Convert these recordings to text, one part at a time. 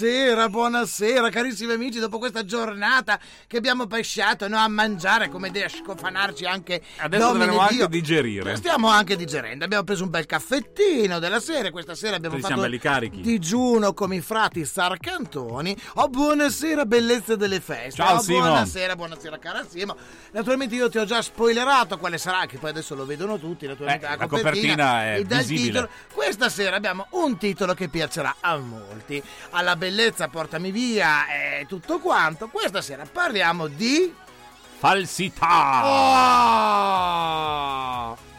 Buonasera, buonasera carissimi amici, dopo questa giornata che abbiamo pesciato no, a mangiare come deve scofanarci anche Adesso dovremo anche digerire. Stiamo anche digerendo, abbiamo preso un bel caffettino della sera, questa sera abbiamo siamo fatto belli digiuno come i frati Sarcantoni. Oh, buonasera bellezza delle feste. Ciao, oh, Simo. buonasera, buonasera cara Simo. Naturalmente io ti ho già spoilerato quale sarà, che poi adesso lo vedono tutti, naturalmente Eh, la la copertina, copertina è visibile. titolo. Questa sera abbiamo un titolo che piacerà a molti. Alla bellezza portami via e tutto quanto. Questa sera parliamo di Falsità! Oh!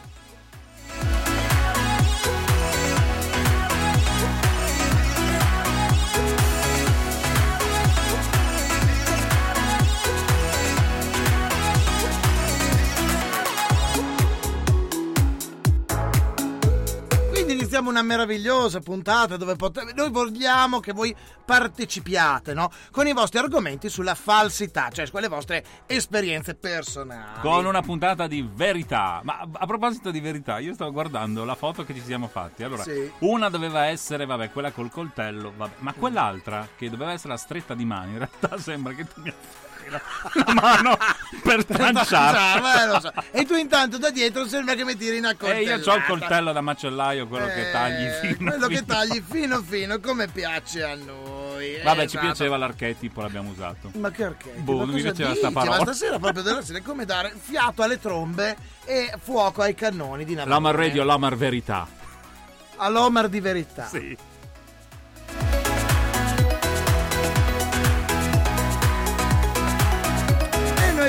Iniziamo una meravigliosa puntata dove pot- noi vogliamo che voi partecipiate no? con i vostri argomenti sulla falsità, cioè con le vostre esperienze personali. Con una puntata di verità. Ma a proposito di verità, io stavo guardando la foto che ci siamo fatti. Allora, Sì. una doveva essere, vabbè, quella col coltello, vabbè, ma quell'altra, che doveva essere la stretta di mano, in realtà sembra che tu mi affari la, mano per tranciare. Eh, so. E tu intanto da dietro sembra che mi tiri una E coltellata. io ho il coltello da macellaio, quello che Eh, tagli fino quello che fino. tagli fino fino come piace a noi. Vabbè, ci Esatto. piaceva l'archetipo, l'abbiamo usato. Ma che archetti? Boh, non mi piaceva dici? sta parola. Ma stasera proprio della sera è come dare fiato alle trombe e fuoco ai cannoni di Navarone. L'Omar Radio, l'Omar Verità. All'Omar di verità. Sì.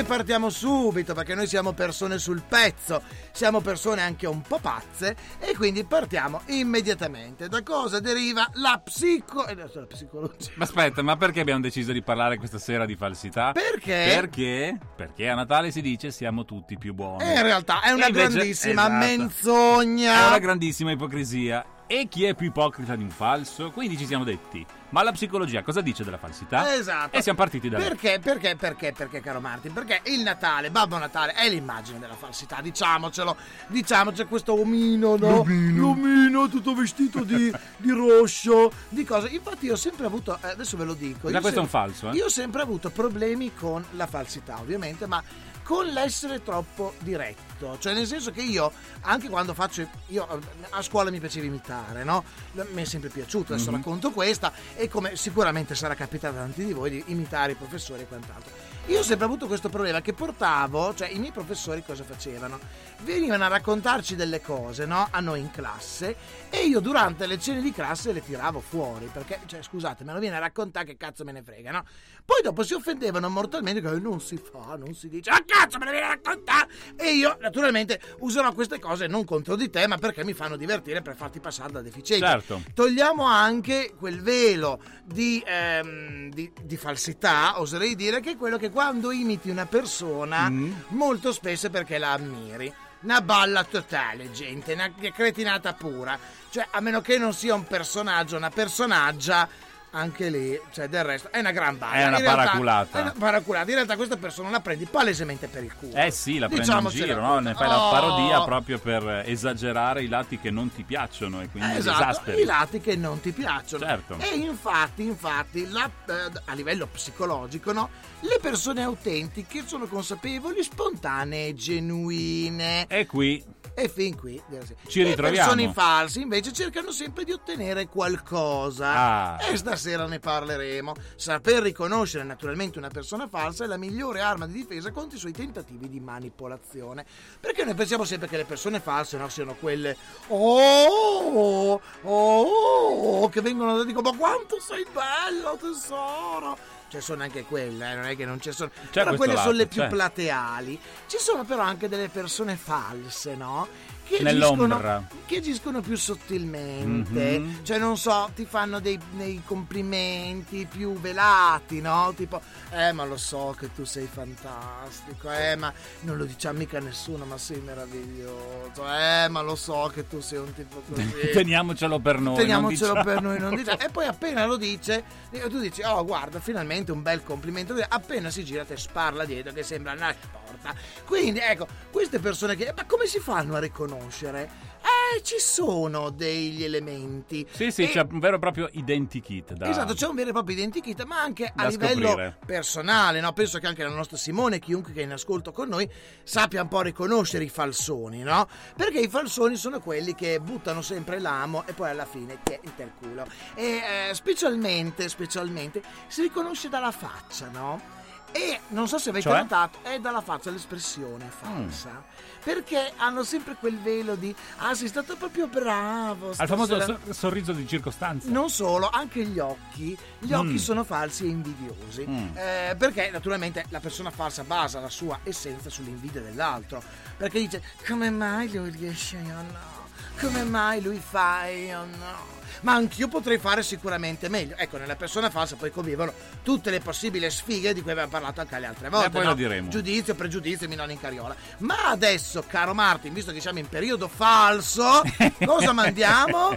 Noi partiamo subito perché noi siamo persone sul pezzo, siamo persone anche un po' pazze e quindi partiamo immediatamente. Da cosa deriva la psico... eh, la psicologia? Ma aspetta, ma perché abbiamo deciso di parlare questa sera di falsità? Perché? Perché? Perché a Natale si dice siamo tutti più buoni. E in realtà è una invece- grandissima esatto. menzogna. È una grandissima ipocrisia. E chi è più ipocrita di un falso? Quindi ci siamo detti, ma la psicologia cosa dice della falsità? Esatto. E siamo partiti da lì. Perché, perché, perché, perché, caro Martin? Perché il Natale, Babbo Natale, è l'immagine della falsità, diciamocelo. Diciamo, c'è questo omino, no? L'omino tutto vestito di, di rosso, di cose. Infatti io ho sempre avuto, eh, adesso ve lo dico. Io questo è un falso, eh? Io ho sempre avuto problemi con la falsità, ovviamente, ma con l'essere troppo diretto. Cioè, nel senso che io, anche quando faccio. Io a scuola mi piaceva imitare, no? Mi è sempre piaciuto, adesso Mhm. racconto questa, e come sicuramente sarà capitato a tanti di voi di imitare i professori e quant'altro. Io ho sempre avuto questo problema che portavo, cioè i miei professori cosa facevano? Venivano a raccontarci delle cose, no? A noi in classe e io durante le cene di classe le tiravo fuori perché, cioè, scusate, me lo viene a raccontare che cazzo me ne frega, no? Poi dopo si offendevano mortalmente che non si fa, non si dice, ah cazzo me ne viene a raccontare! E io naturalmente userò queste cose non contro di te, ma perché mi fanno divertire per farti passare da deficiente. Certo. Togliamo anche quel velo di, ehm, di- di falsità, oserei dire, che è quello che quando imiti una persona, molto spesso è perché la ammiri. Una balla totale, gente, una cretinata pura. Cioè, a meno che non sia un personaggio, una personaggia, anche lì, cioè del resto, è una gran balla. È una In realtà- paraculata. È una paraculata. In realtà questa persona la prendi palesemente per il culo. Eh sì, la prendi in giro, no? Ne fai la Oh. parodia proprio per esagerare i lati che non ti piacciono e quindi Eh, esatto, esasperi. i lati che non ti piacciono. Certo. E infatti, infatti, la- eh, a livello psicologico, no? Le persone autentiche sono consapevoli, spontanee, genuine. E qui E fin qui. Ci ritroviamo. Le persone false invece cercano sempre di ottenere qualcosa. Ah. E stasera ne parleremo. Saper riconoscere naturalmente una persona falsa è la migliore arma di difesa contro i suoi tentativi di manipolazione. Perché noi pensiamo sempre che le persone false no, siano quelle oh, oh, che vengono e dicono ma quanto sei bello tesoro. Ci sono anche quelle, eh, non è che non ci sono. però questo quelle sono lato, le più c'è. plateali. Ci sono però anche delle persone false, no? Che Nell'ombra. agiscono, che agiscono più sottilmente, Mhm. cioè non so, ti fanno dei, dei complimenti più velati, no? Tipo, eh, ma lo so che tu sei fantastico, eh, ma non lo diciamo mica a nessuno, ma sei meraviglioso, eh, ma lo so che tu sei un tipo così. teniamocelo per noi. Teniamocelo diciamo. per noi, non diciamo. E poi appena lo dice, tu dici, oh guarda, finalmente un bel complimento. Appena si gira te sparla dietro che sembra una porta. Quindi ecco, queste persone che... Ma come si fanno a riconoscere? Eh, ci sono degli elementi. Sì, sì, E- c'è un vero e proprio identikit da... Esatto, c'è un vero e proprio identikit, ma anche a livello scoprire. personale, no? Penso che anche la nostra Simone, chiunque che è in ascolto con noi, sappia un po' riconoscere i falsoni, no? Perché i falsoni sono quelli che buttano sempre l'amo e poi alla fine ti è il culo. E eh, specialmente, specialmente, si riconosce dalla faccia, no? E non so se avete Cioè? notato, è dalla faccia l'espressione falsa. Perché hanno sempre quel velo di ah, sei stato proprio bravo. Al famoso stasera." sor- sorriso di circostanza. Non solo, anche gli occhi. Gli occhi Mm. sono falsi e invidiosi. Mm. Eh, perché naturalmente la persona falsa basa la sua essenza sull'invidia dell'altro. Perché dice: Come mai lui riesce io no? Come mai lui fa io no? Ma anch'io potrei fare sicuramente meglio. Ecco, nella persona falsa poi convivono tutte le possibili sfighe di cui abbiamo parlato anche le altre volte. Eh, poi no? lo diremo. Giudizio, pregiudizio, minone in cariola. Ma adesso, caro Martin, visto che siamo in periodo falso, cosa mandiamo?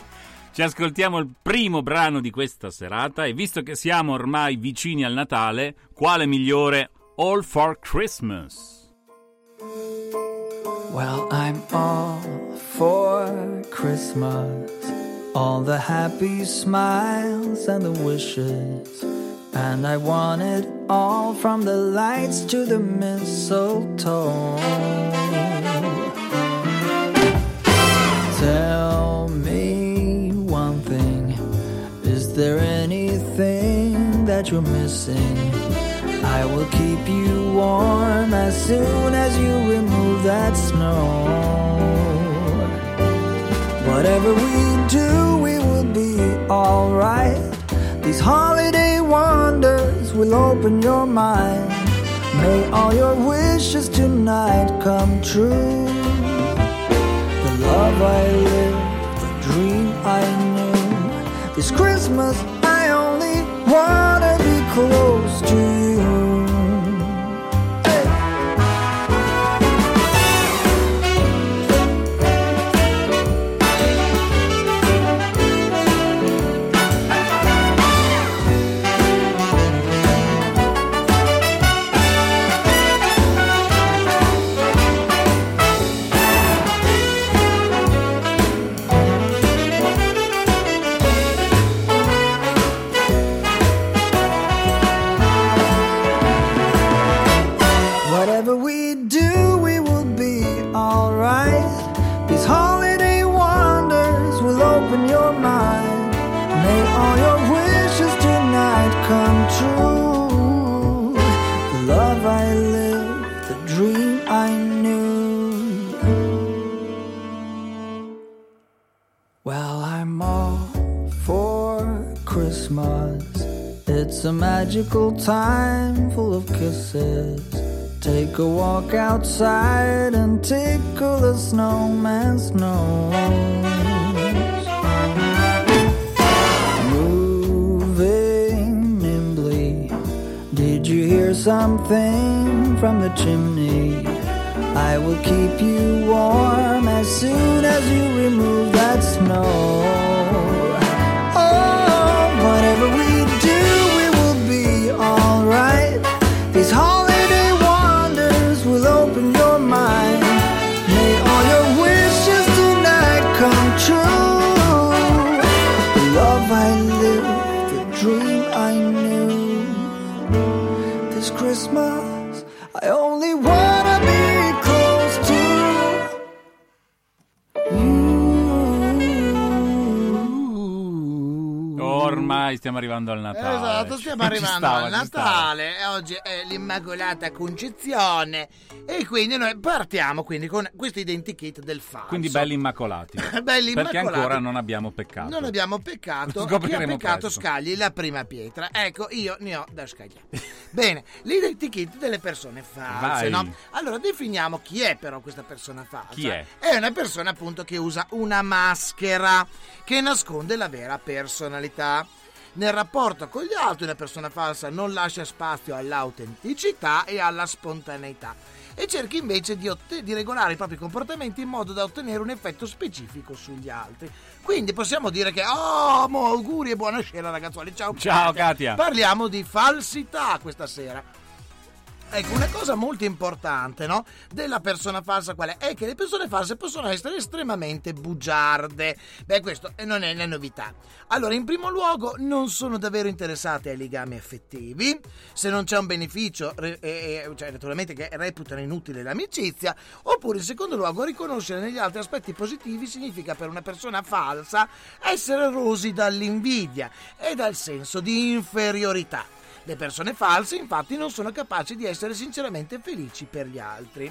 Ci ascoltiamo il primo brano di questa serata e visto che siamo ormai vicini al Natale, quale migliore All for Christmas? Well, I'm all for Christmas. All the happy smiles and the wishes. And I want it all from the lights to the mistletoe. Tell me one thing. Is there anything that you're missing? I will keep you warm as soon as you remove that snow. Whatever we These holiday wonders will open your mind. May all your wishes tonight come true. The love I lived, the dream I knew. This Christmas, I only wanna be close to you. Time full of kisses. Take a walk outside and tickle the snowman's nose. Moving nimbly, did you hear something from the chimney? I will keep you warm as soon as you remove that snow. Ormai stiamo arrivando al Natale. Esatto, stiamo Ci arrivando stava, al. Natale. Oggi è l'Immacolata Concezione. E quindi noi partiamo quindi con questo identikit del falso. Quindi belli immacolati. Belli Perché immacolati. ancora non abbiamo peccato. Non abbiamo peccato. Chi ha peccato presto. scagli la prima pietra. Ecco, io ne ho da scagliare. Bene, l'identikit delle persone false, no? Allora, definiamo chi è però questa persona falsa. Chi è? È una persona appunto che usa una maschera che nasconde la vera personalità. Nel rapporto con gli altri una persona falsa non lascia spazio all'autenticità e alla spontaneità e cerca invece di, otte- di regolare i propri comportamenti in modo da ottenere un effetto specifico sugli altri. Quindi possiamo dire che, oh, mo, auguri e buonasera ragazzuoli, ciao Ciao, Katia. Parliamo di falsità questa sera. Ecco, una cosa molto importante, no? Della persona falsa qual è? È che le persone false possono essere estremamente bugiarde. Beh, questo non è una novità. Allora, in primo luogo, non sono davvero interessate ai legami affettivi. Se non c'è un beneficio, eh, eh, cioè naturalmente che reputano inutile l'amicizia. Oppure, in secondo luogo, riconoscere negli altri aspetti positivi significa per una persona falsa essere rosi dall'invidia e dal senso di inferiorità. Le persone false infatti non sono capaci di essere sinceramente felici per gli altri.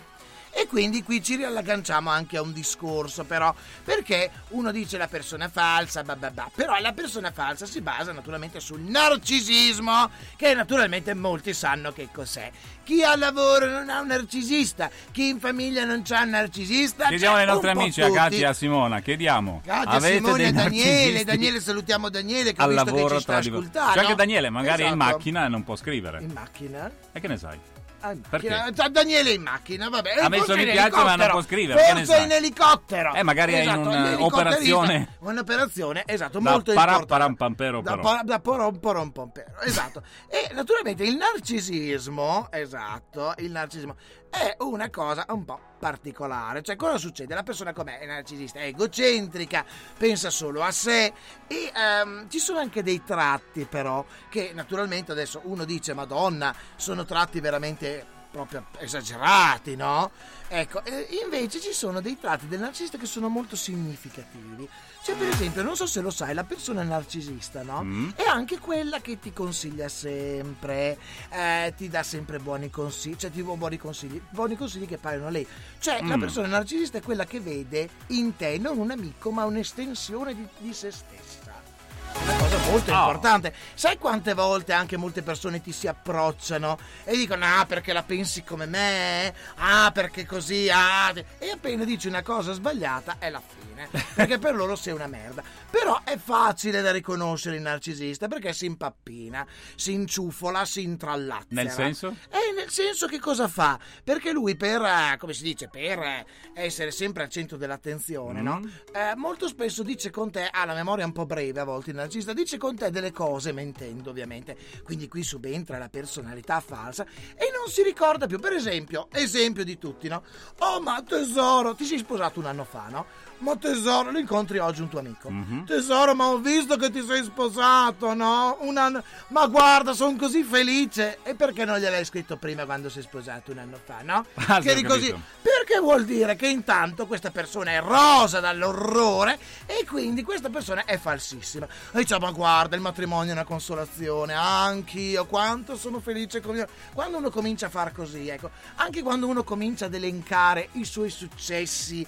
E quindi qui ci riallaganciamo anche a un discorso, però, perché uno dice la persona falsa, bah bah bah, però la persona falsa si basa naturalmente sul narcisismo, che naturalmente molti sanno che cos'è. Chi ha lavoro non ha un narcisista, chi in famiglia non c'ha un narcisista. Chiediamo ai nostri amici, a. Katia e a Simona, chiediamo. Katia, Avete Simone e Daniele, Daniele salutiamo Daniele che ho al visto che lavoro ci sta ascoltando. C'è anche Daniele, magari è in Esatto. macchina e non può scrivere. In macchina? E che ne sai? Ah, Perché? Daniele in macchina, vabbè. Ha Eh, messo mi piace, ma non può scrivere, Forse in elicottero. Eh, magari è in Esatto, un'operazione- l'elicotterista. Un'operazione, esatto, Da molto importante. Da, però. pa- da porom porom pompero, esatto. e naturalmente il narcisismo, esatto, il narcisismo è una cosa un po' particolare. Cioè, cosa succede? La persona com'è? È narcisista, è egocentrica, pensa solo a sé e ehm, ci sono anche dei tratti però che naturalmente adesso uno dice Madonna, sono tratti veramente proprio esagerati, no? Ecco, invece ci sono dei tratti del narcisista che sono molto significativi. Cioè, per esempio, non so se lo sai, la persona narcisista, no? Mm. È anche quella che ti consiglia sempre, eh, ti dà sempre buoni consigli, cioè ti dà buoni consigli, buoni consigli che paiono a lei. Cioè, la Mm. persona narcisista è quella che vede in te non un amico, ma un'estensione di, di se stessa. Una cosa molto Oh. importante. Sai quante volte anche molte persone ti si approcciano e dicono: Ah, perché la pensi come me? Ah, perché così? Ah. E appena dici una cosa sbagliata è la fine. Perché per loro sei una merda. Però è facile da riconoscere il narcisista perché si impappina, si inciufola, si intrallazzera. Nel senso? E nel senso che cosa fa? Perché lui per, eh, come si dice, per eh, essere sempre al centro dell'attenzione, no? Mm. Eh, molto spesso dice con te, ha la memoria un po' breve a volte il narcisista, dice con te delle cose mentendo ovviamente, quindi qui subentra la personalità falsa e non si ricorda più, per esempio, esempio di tutti, no? Oh ma tesoro, ti sei sposato un anno fa, no? Ma tesoro, lo incontri oggi un tuo amico. Mhm. Tesoro, ma ho visto che ti sei sposato, no? Un anno... Ma guarda, sono così felice. E perché non gliel'hai scritto prima quando sei sposato un anno fa, no? Ah, che così. Perché vuol dire che intanto questa persona è rosa dall'orrore e quindi questa persona è falsissima. E dice, ma guarda, il matrimonio è una consolazione, anch'io, quanto sono felice con mio... Quando uno comincia a far così, ecco, anche quando uno comincia ad elencare i suoi successi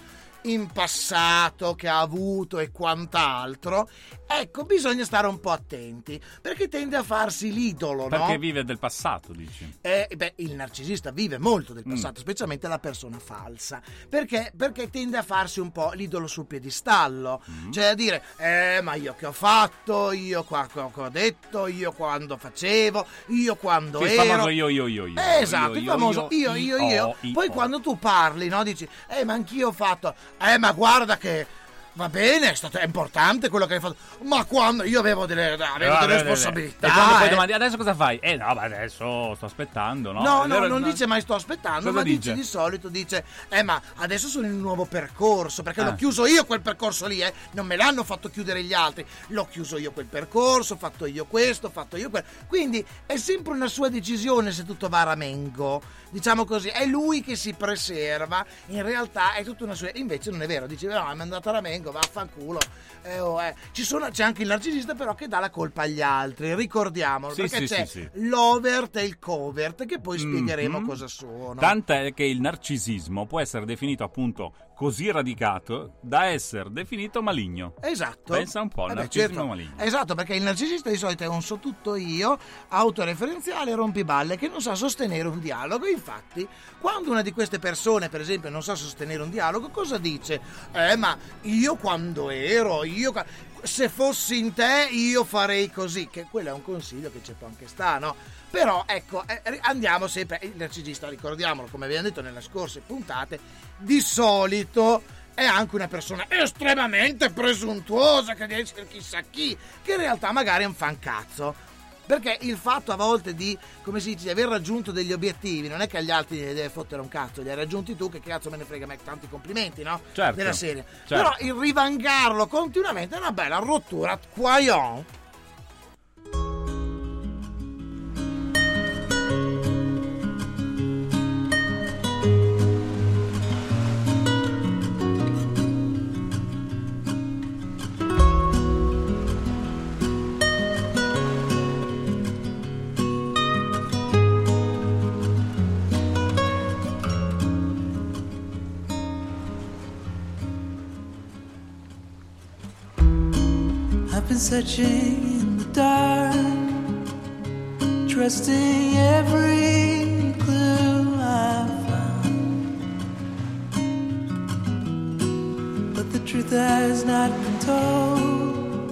in passato che ha avuto e quant'altro, ecco, bisogna stare un po' attenti, perché tende a farsi l'idolo, no? Perché vive del passato, dici. Eh, beh, il narcisista vive molto del passato, specialmente la persona falsa, perché, perché tende a farsi un po' l'idolo sul piedistallo, cioè a dire, eh, ma io che ho fatto, io qua che ho detto, io quando facevo, io quando Sì, il ero... famoso io, io, io, io. Eh, esatto, il Io, famoso io, io, io. io, io. Poi quando tu parli, no, dici, eh, ma anch'io ho fatto, eh, ma guarda che va bene, è, stato, è importante quello che hai fatto, ma quando io avevo delle, avevo Eh, delle vabbè, responsabilità. E quando poi eh. domandi adesso cosa fai? Eh no, ma adesso sto aspettando, no? No, no, non dice mai sto aspettando, Cosa ma dice dice? di solito dice "Eh, ma adesso sono in un nuovo percorso, perché l'ho Ah. chiuso io quel percorso lì, eh. Non me l'hanno fatto chiudere gli altri. L'ho chiuso io quel percorso, ho fatto io questo, ho fatto io quello". Quindi è sempre una sua decisione se tutto va a ramengo. Diciamo così, è lui che si preserva, in realtà è tutta una sua invece non è vero, dice "No, è andato a ramengo, vaffanculo". Eh, oh, eh. Ci sono, c'è anche il narcisista però che dà la colpa agli altri, ricordiamolo, Sì, perché sì, c'è sì, l'overt e il covert che poi spiegheremo Mhm. cosa sono. Tant'è che il narcisismo può essere definito appunto così radicato da essere definito maligno. Esatto. Pensa un po' al Eh narcisismo certo. maligno. Esatto, perché il narcisista di solito è un so tutto io, autoreferenziale, rompiballe, che non sa sostenere un dialogo. Infatti, quando una di queste persone, per esempio, non sa sostenere un dialogo, cosa dice? Eh, ma io quando ero, io... Se fossi in te, io farei così. Che quello è un consiglio che ci può anche sta, no? Però, ecco, eh, andiamo sempre... Il narcisista, ricordiamolo, come abbiamo detto nelle scorse puntate, di solito è anche una persona estremamente presuntuosa che deve essere chissà chi, che in realtà magari è un fancazzo. Perché il fatto a volte di, come si dice, di aver raggiunto degli obiettivi, non è che agli altri deve fottere un cazzo, li hai raggiunti tu, che cazzo me ne frega, ma tanti complimenti, no? Certo, Della serie. certo. Però il rivangarlo continuamente è una bella rottura quaion. I've been searching in the dark, trusting every clue I found. But the truth has not been told.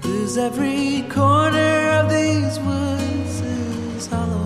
Cause every corner of these woods is hollow.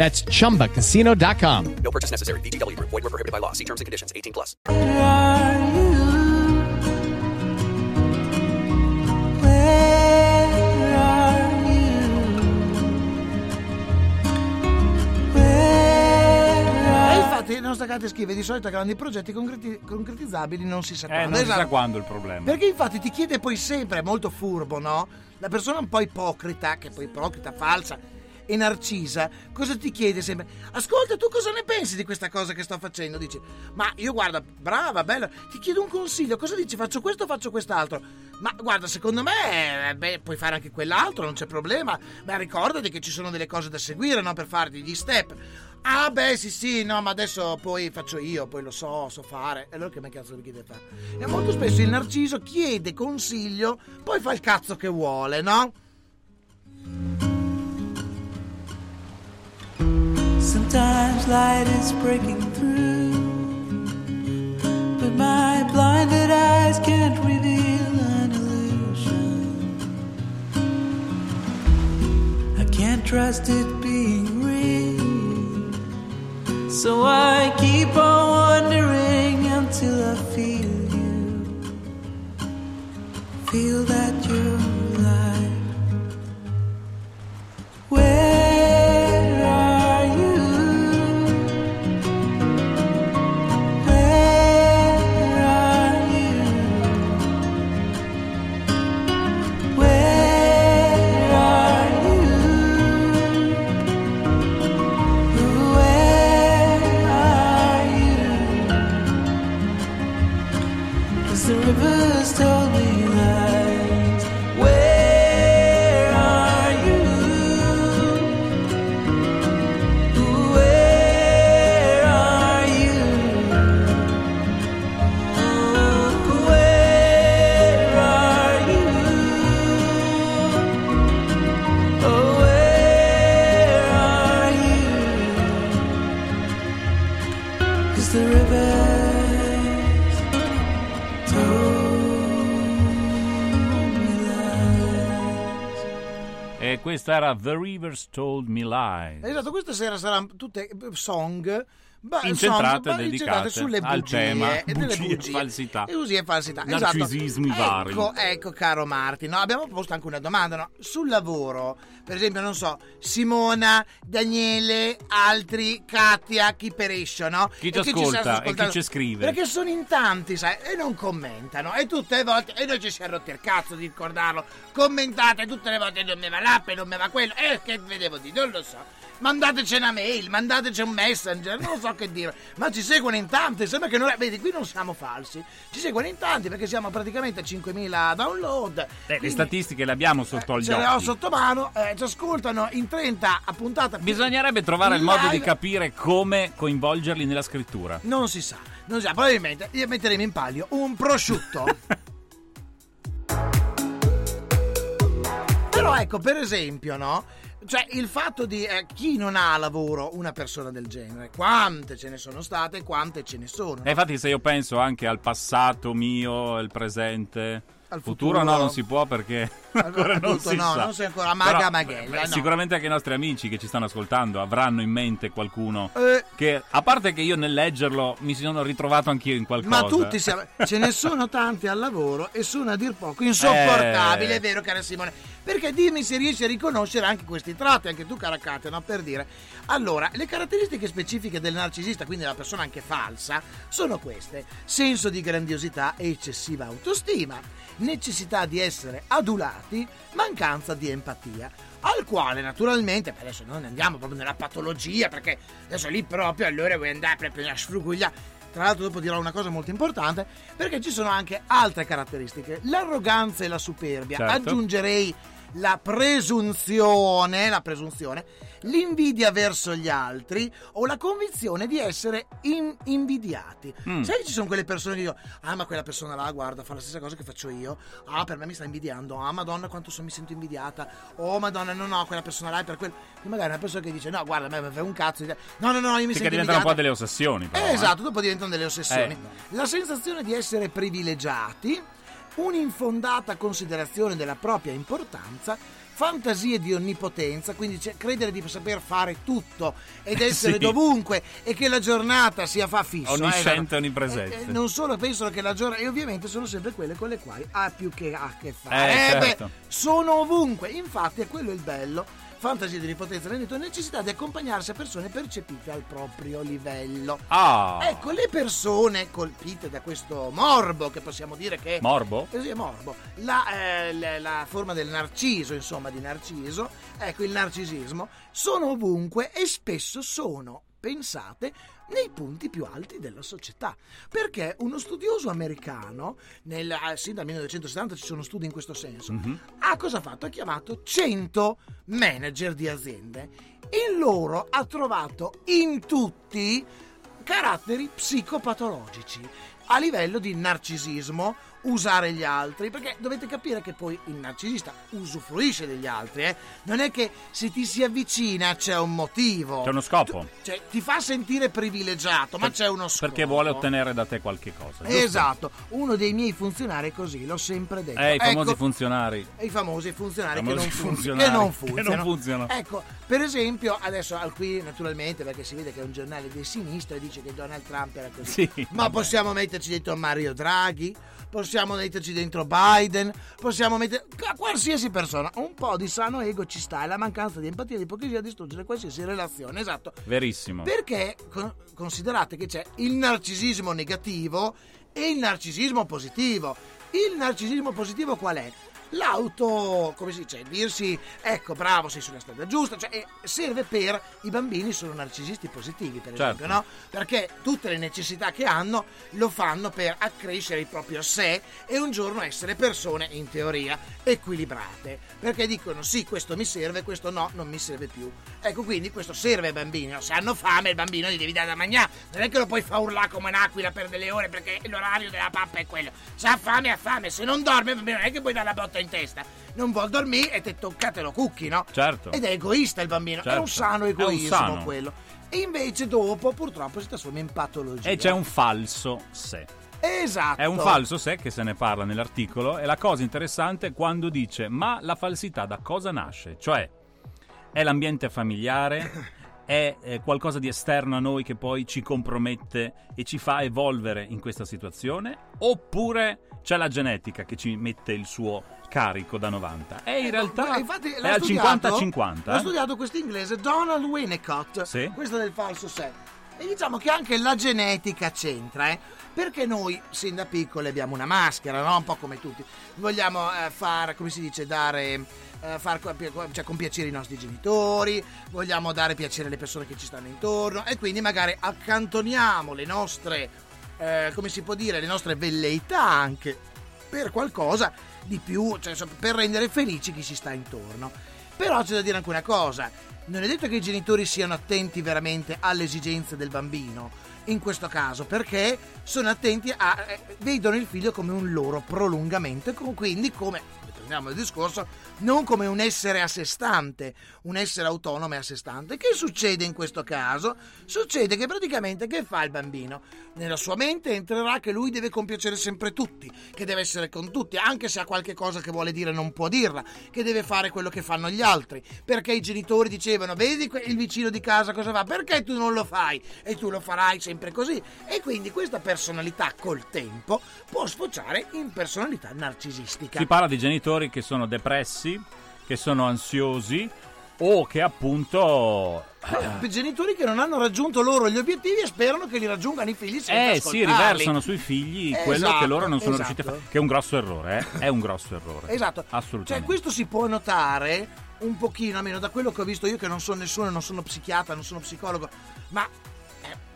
That's chumbacasino.com. No purchase necessary. VGW Group. Void were prohibited by law. See terms and conditions. 18 plus. are you? Where are you? Where are infatti il nostro Cate scrive di solito grandi progetti concreti- concretizzabili non si sa Eh, quando. non si sa Esatto. quando il problema. Perché infatti ti chiede poi sempre, è molto furbo, no? La persona un po' ipocrita, che poi ipocrita, falsa, E Narcisa cosa ti chiede sempre? Ascolta, tu cosa ne pensi di questa cosa che sto facendo? Dici, ma io guarda, brava, bella, ti chiedo un consiglio, cosa dici? Faccio questo faccio quest'altro? Ma guarda, secondo me, eh, beh, puoi fare anche quell'altro, non c'è problema. Ma ricordati che ci sono delle cose da seguire, no? Per farti gli step. Ah, beh, sì, sì, no, ma adesso poi faccio io, poi lo so, so fare. E allora che me cazzo mi chiede fare? E molto spesso il narciso chiede consiglio, poi fa il cazzo che vuole, no? Sometimes light is breaking through, but my blinded eyes can't reveal an illusion. I can't trust it being real, so I keep on wondering until I feel you. Feel that you're questa era The Rivers Told Me Lies. Esatto, questa sera saranno tutte eh, song ba- Incentrate, ba- dedicate sulle al bugie tema e bugie e bugie. falsità. E bugie e falsità. Narcisismi esatto. vari. Ecco, ecco, caro Marti, no, abbiamo posto anche una domanda, no? Sul lavoro, per esempio, non so, Simona, Daniele, altri, Katia, chi per esce, no? Chi ti E ascolta sta e chi ci scrive. Perché sono in tanti, sai, e non commentano. E tutte le volte, e noi ci siamo rotti il cazzo di ricordarlo. Commentate tutte le volte, non mi va l'app, non mi va quello. E che vedevo di, non lo so. Mandateci una mail, mandateci un messenger, non so che dire. Ma ci seguono in tanti, sembra che noi, vedi, qui non siamo falsi. Ci seguono in tanti perché siamo praticamente a 5.000 download. Eh, le statistiche le abbiamo sotto gli ce le ho occhi. sotto mano, eh, ci ascoltano in 30 a puntata. Bisognerebbe trovare il modo di live. capire come coinvolgerli nella scrittura. Non si sa, non si sa. Probabilmente gli metteremo in palio un prosciutto. Però ecco, per esempio, no? Cioè, il fatto di eh, chi non ha lavoro una persona del genere, quante ce ne sono state quante ce ne sono. E infatti, se io penso anche al passato mio, al presente, Al futuro, futuro. no, non si può perché ancora non Tutto, si no, sa. non sei ancora maga Però, maghella, beh, no. Sicuramente anche i nostri amici che ci stanno ascoltando avranno in mente qualcuno Eh. che, a parte che io nel leggerlo mi sono ritrovato anch'io in qualcosa. Ma tutti siamo, ce ne sono tanti al lavoro e sono a dir poco insopportabili, Eh. è vero cara Simone. Perché dimmi se riesci a riconoscere anche questi tratti, anche tu cara Katia, no? Per dire. Allora, le caratteristiche specifiche del narcisista, quindi della persona anche falsa, sono queste. Senso di grandiosità e eccessiva autostima, necessità di essere adulati, mancanza di empatia. Al quale naturalmente, adesso non andiamo proprio nella patologia, perché adesso lì proprio allora vuoi andare proprio a sfrugugliare. Tra l'altro dopo dirò una cosa molto importante, perché ci sono anche altre caratteristiche. L'arroganza e la superbia. Certo. Aggiungerei la presunzione, la presunzione, l'invidia verso gli altri o la convinzione di essere in- invidiati. Mm. Sai che ci sono quelle persone che dicono, ah ma quella persona là, guarda, fa la stessa cosa che faccio io, ah per me mi sta invidiando, ah madonna quanto so- mi sento invidiata, oh madonna no no, quella persona là è per quello. Magari una persona che dice, no guarda, a me fai un cazzo, di te." no no no, io mi Sì, sento che diventano un invidiata. po' delle ossessioni. Però, Eh, eh. esatto, dopo diventano delle ossessioni. Eh. La sensazione di essere privilegiati, un'infondata considerazione della propria importanza, fantasie di onnipotenza, quindi credere di saper fare tutto ed essere Sì. dovunque e che la giornata sia fa fisso. eh, Onnisciente esatto. e onnipresente. Eh, eh, non solo pensano che la giornata, e ovviamente sono sempre quelle con le quali ha più che a che fare. Eh, Eh, beh, certo. sono ovunque, infatti è quello il bello. Fantasia di ripotenza rendito necessità di accompagnarsi a persone percepite al proprio livello. Ah. Ecco, le persone colpite da questo morbo, che possiamo dire che... Morbo? Eh sì, è morbo. La, eh, la- la forma del narciso, insomma, di narciso, ecco, il narcisismo, sono ovunque e spesso sono pensate nei punti più alti della società. Perché uno studioso americano, nel, sì, dal 1970 ci sono studi in questo senso, ha cosa fatto? Ha chiamato 100 manager di aziende. In loro ha trovato in tutti caratteri psicopatologici a livello di narcisismo, usare gli altri, perché dovete capire che poi il narcisista usufruisce degli altri, eh? non è che se ti si avvicina c'è un motivo. C'è uno scopo. Cioè, ti fa sentire privilegiato, ma c'è uno scopo. Perché vuole ottenere da te qualche cosa. giusto? Esatto, uno dei miei funzionari è così, l'ho sempre detto. Eh, i famosi Ecco, funzionari. i famosi funzionari, Famosi che, non fun- funzionari che non che funzionano. non funzionano. Ecco, per esempio, adesso al qui naturalmente perché si vede che è un giornale di sinistra e dice che Donald Trump era così. Sì, Ma vabbè. possiamo metterci dentro Mario Draghi, possiamo metterci dentro Biden, possiamo mettere qualsiasi persona. Un po' di sano ego ci sta e la mancanza di empatia e di ipocrisia distruggere qualsiasi relazione. Esatto. Verissimo. Perché con- considerate che c'è il narcisismo negativo e il narcisismo positivo. Il narcisismo positivo qual è? L'auto, come si dice, dirsi ecco bravo sei sulla strada giusta, cioè serve per i bambini sono narcisisti positivi per Certo. esempio, no? Perché tutte le necessità che hanno lo fanno per accrescere il proprio sé e un giorno essere persone in teoria equilibrate, perché dicono sì questo mi serve, questo no, non mi serve più. Ecco quindi questo serve ai bambini, no? se hanno fame il bambino gli devi dare da mangiare, non è che lo puoi far urlare come un'aquila per delle ore perché l'orario della pappa è quello. Se ha fame ha fame, se non dorme il bambino non è che puoi dare la botta in testa. Non vuol dormire e te toccate lo cucchi, no? Certo. Ed è egoista il bambino, è Certo. un sano È un egoismo sano. quello. E invece dopo purtroppo si trasforma in patologia. E c'è un falso sé. Esatto. È un falso sé che se ne parla nell'articolo e la cosa interessante è quando dice ma la falsità da cosa nasce? Cioè è l'ambiente familiare? È eh, qualcosa di esterno a noi che poi ci compromette e ci fa evolvere in questa situazione? Oppure c'è la genetica che ci mette il suo carico da 90? E in realtà Eh, Infatti, è al studiato- 50-50. L'ha eh? studiato questo inglese Donald Winnicott. Sì. Questo del falso sé. E diciamo che anche la genetica c'entra, eh? Perché noi, sin da piccoli, abbiamo una maschera, no? Un po' come tutti. Vogliamo eh, far, come si dice, dare. eh, far cioè, compiacere i nostri genitori, vogliamo dare piacere alle persone che ci stanno intorno e quindi magari accantoniamo le nostre, eh, come si può dire, le nostre velleità anche per qualcosa di più, cioè per rendere felici chi ci sta intorno. Però c'è da dire anche una cosa, non è detto che i genitori siano attenti veramente alle esigenze del bambino, in questo caso, perché sono attenti a... eh, vedono il figlio come un loro prolungamento quindi come, riprendiamo il discorso, non come un essere a sé stante, un essere autonomo e a sé stante. Che succede in questo caso? Succede che praticamente che fa il bambino? Nella sua mente entrerà che lui deve compiacere sempre tutti, che deve essere con tutti, anche se ha qualche cosa che vuole dire non può dirla, che deve fare quello che fanno gli altri, perché i genitori dicevano vedi il vicino di casa cosa fa, perché tu non lo fai e tu lo farai sempre così. E quindi questa personalità col tempo può sfociare in personalità narcisistica. Si parla di genitori che sono depressi, che sono ansiosi o che appunto... Per genitori che non hanno raggiunto loro gli obiettivi e sperano che li raggiungano i figli senza Eh sì, riversano sui figli quello Esatto, che loro non sono esatto. riusciti a fare. Che è un grosso errore, eh? È un grosso errore. Esatto. Cioè, Assolutamente. questo si può notare un pochino, almeno da quello che ho visto io, che non sono nessuno, non sono psichiatra, non sono psicologo, ma eh,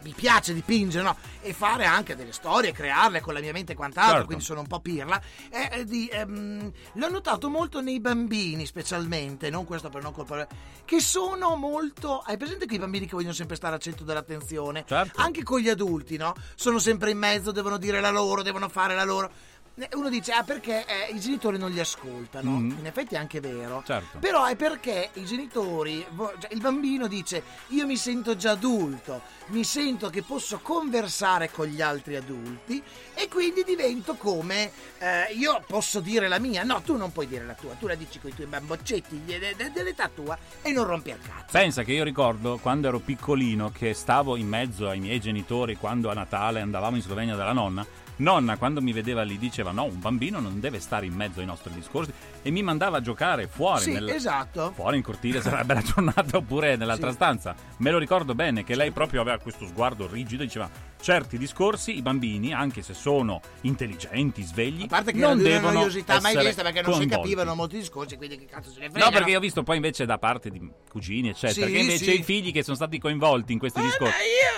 mi piace dipingere, no? E fare anche delle storie, crearle con la mia mente e quant'altro, Certo. quindi sono un po' pirla. Eh, eh, di, ehm, l'ho notato molto nei bambini, specialmente, non questo per non colpare, che sono molto. Hai presente quei bambini che vogliono sempre stare al centro dell'attenzione? Certo. Anche con gli adulti, no? Sono sempre in mezzo, devono dire la loro, devono fare la loro. Eh, Uno dice, ah, perché eh, i genitori non li ascoltano. Mhm. In effetti è anche vero. Certo. Però è perché i genitori, cioè, il bambino dice, io mi sento già adulto, mi sento che posso conversare con gli altri adulti e quindi divento come, eh, io posso dire la mia, no, tu non puoi dire la tua, tu la dici con i tuoi bamboccetti de- de- de- dell'età tua e non rompi il cazzo. Pensa che io ricordo quando ero piccolino che stavo in mezzo ai miei genitori quando a Natale andavamo in Slovenia dalla nonna nonna quando mi vedeva lì diceva no, un bambino non deve stare in mezzo ai nostri discorsi e mi mandava a giocare fuori, Sì, nel- esatto. fuori in cortile sarebbe la giornata oppure nell'altra Sì. stanza. Me lo ricordo bene che lei proprio aveva questo sguardo rigido e diceva certi discorsi i bambini, anche se sono intelligenti, svegli, A parte che non devono noiosità mai vista perché non si coinvolti. capivano molti discorsi, quindi che cazzo se ne frega. No, perché io ho visto poi invece da parte di cugini, eccetera, Sì, che invece sì. Eh, i figli che sono stati coinvolti in questi discorsi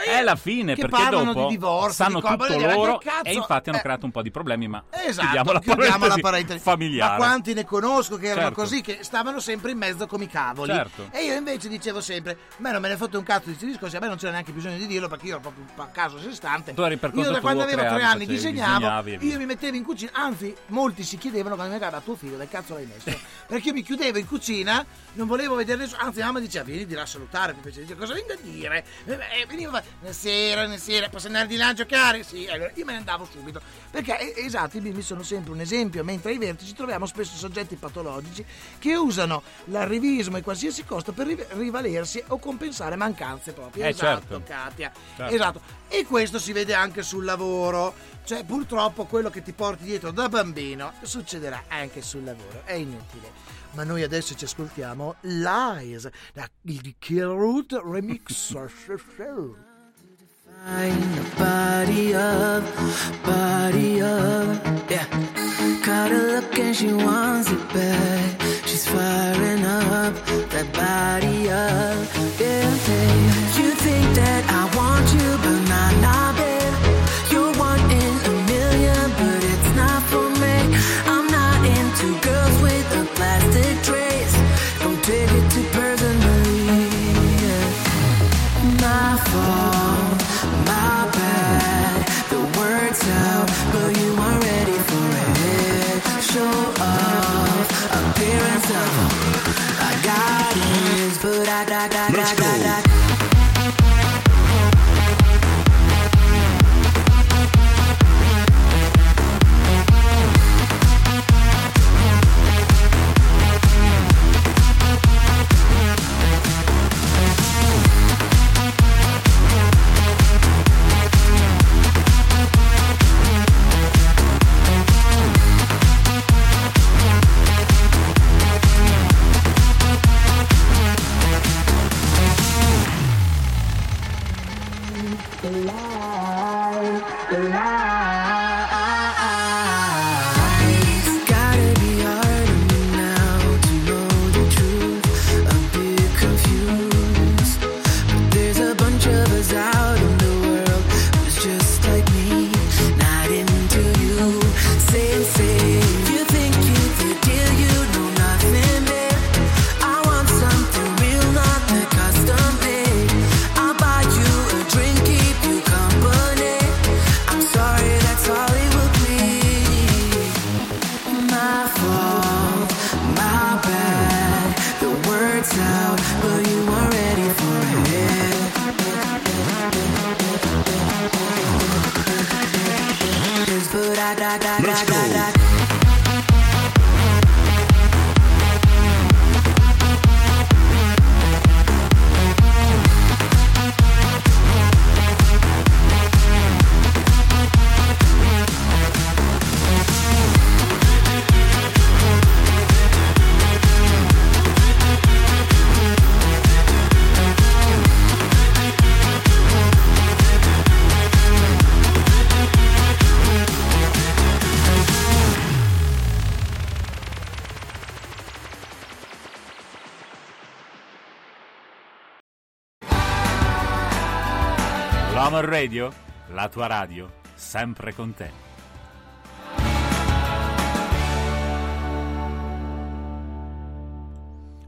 è la fine Che perché dopo di divorzi, sanno di tutto loro e infatti hanno eh. creato un po' di problemi, ma Esatto, chiudiamo la parentesi parentesi. familiare. Ma quanti ne conosco che erano Certo. così, che stavano sempre in mezzo come i cavoli. Certo. E io invece dicevo sempre, a me non me ne fotte un cazzo di questi discorsi, a me non c'era neanche bisogno di dirlo perché io ero proprio un caso a sé stante. Tu eri per io da quando avevo tre anni disegnavo, io mi mettevo in cucina, anzi molti si chiedevano quando mi guardava tuo figlio, del cazzo l'hai messo? perché io mi chiudevo in cucina, non volevo vedere nessuno, anzi mamma diceva vieni di là a salutare, mi piace, dice cosa vengo a dire? E veniva, a fare, buonasera, buonasera, posso andare di là a giocare? Sì, allora io me ne andavo subito, perché esatto, i bimbi sono sempre un esempio, mentre ai vertici troviamo spesso soggetti patologici che usano l'arrivismo e qualsiasi costo per ri- rivalersi o compensare mancanze proprie. Eh, esatto, certo. Katia. Certo. Esatto. E questo si vede anche sul lavoro. Cioè, purtroppo quello che ti porti dietro da bambino succederà anche sul lavoro. È inutile. Ma noi adesso ci ascoltiamo Lies, da il Kill Root Remix. Find a body up, body up, yeah. Caught her look and she wants it back. She's firing up that body up, yeah. yeah. L'Amor Radio, la tua radio, sempre con te.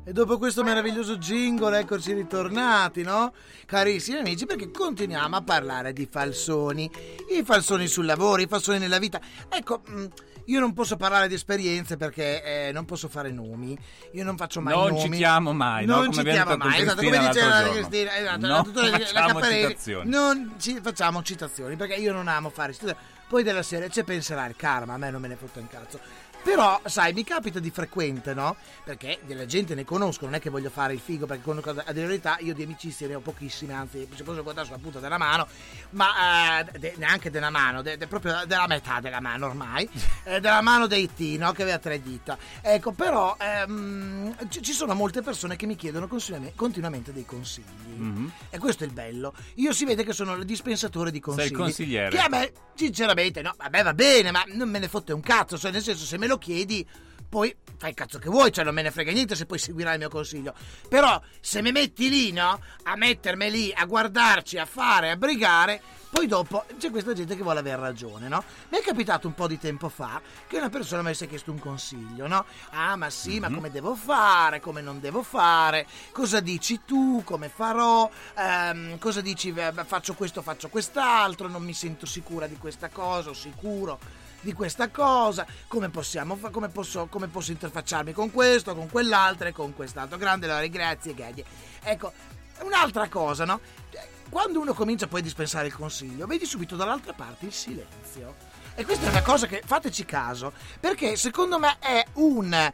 E dopo questo meraviglioso jingle, eccoci ritornati, no? Carissimi amici, perché continuiamo a parlare di falsoni. I falsoni sul lavoro, i falsoni nella vita. Ecco, mh, io non posso parlare di esperienze perché eh, non posso fare nomi. Io non faccio mai Non nomi. citiamo mai, no? Non abbiamo citiamo mai, esatto, come diceva l'altro la. Cristina, esatto, Non la- la facciamo Caparelli. citazioni. Non ci facciamo citazioni perché io non amo fare citazioni. Poi della serie c'è penserai il karma, a me non me ne fotte un cazzo. Però, sai, mi capita di frequente, no? Perché della gente ne conosco, non è che voglio fare il figo, perché conosco, a dire la verità, io di amicizie ne ho pochissime, anzi, si possono contare sulla punta della mano, ma eh, de- neanche della mano, de- de- proprio della metà della mano ormai, eh, della mano dei T, no? Che aveva tre dita. Ecco, però ehm, ci ci sono molte persone che mi chiedono continuamente- dei consigli. Mhm. E questo è il bello. Io si vede che sono il dispensatore di consigli. Sei il consigliere. Che a me, sinceramente, no, vabbè, va bene, ma non me ne fotte un cazzo. Cioè, nel senso, se me lo chiedi, poi fai il cazzo che vuoi, cioè non me ne frega niente se poi seguirai il mio consiglio. Però, se mi metti lì, no, a mettermi lì, a guardarci, a fare, a brigare, poi dopo c'è questa gente che vuole aver ragione, no? Mi è capitato un po' di tempo fa che una persona mi avesse chiesto un consiglio, no? Ah, ma sì, ma come devo fare, come non devo fare, cosa dici tu, come farò, Ehm, cosa dici, faccio questo, faccio quest'altro, non mi sento sicura di questa cosa o sicuro di questa cosa, come possiamo fa- come posso, come posso interfacciarmi con questo, con quell'altro e con quest'altro. Grande Lori, grazie, Gaglie. Ecco, un'altra cosa, no? Quando uno comincia poi a dispensare il consiglio, vedi subito dall'altra parte il silenzio. E questa è una cosa che fateci caso, perché secondo me è un. Eh,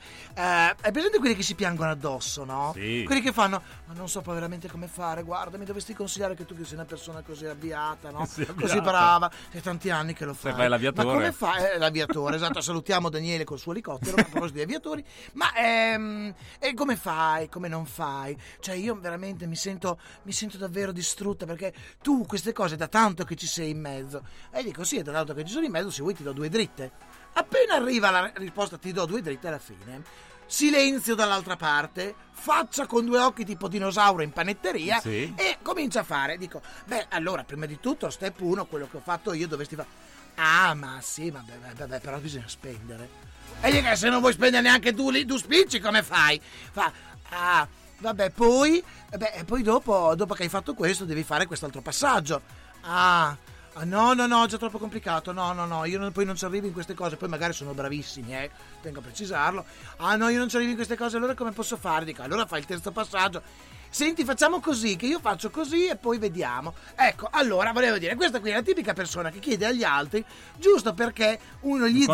è presente quelli che si piangono addosso, no? Sì. Quelli che fanno, ma non so poi veramente come fare, guarda, mi dovresti consigliare che tu che sei una persona così avviata, no? Sì, Così avviata. brava, è tanti anni che lo fai. fai l'aviatore. Ma come fai? Eh, l'aviatore, esatto, salutiamo Daniele col suo elicottero, a proposito di aviatori. Ma ehm, e come fai? Come non fai? Cioè io veramente mi sento, mi sento davvero distrutta perché tu queste cose da tanto che ci sei in mezzo. E dico sì, è da tanto che ci sono in mezzo, se vuoi ti do due dritte. Appena arriva la risposta ti do due dritte alla fine. Silenzio dall'altra parte, faccia con due occhi tipo dinosauro in panetteria Sì. e comincia a fare. Dico, beh, allora, prima di tutto, step 1, quello che ho fatto io, dovresti fare. Ah, ma sì, beh, beh, però bisogna spendere. E dica, se non vuoi spendere neanche tu lì, tu spicci, come fai? Fa, ah, vabbè, poi, eh beh, e poi dopo, dopo che hai fatto questo, devi fare quest'altro passaggio. Ah, ah, no, no, no, è già troppo complicato. No, no, no, io non- poi non ci arrivo in queste cose. Poi magari sono bravissimi, eh, tengo a precisarlo. Ah, no, io non ci arrivo in queste cose, allora come posso fare? Dico, allora fai il terzo passaggio. Senti, facciamo così, che io faccio così e poi vediamo. Ecco, allora, volevo dire, questa qui è la tipica persona che chiede agli altri, giusto perché uno gli dica...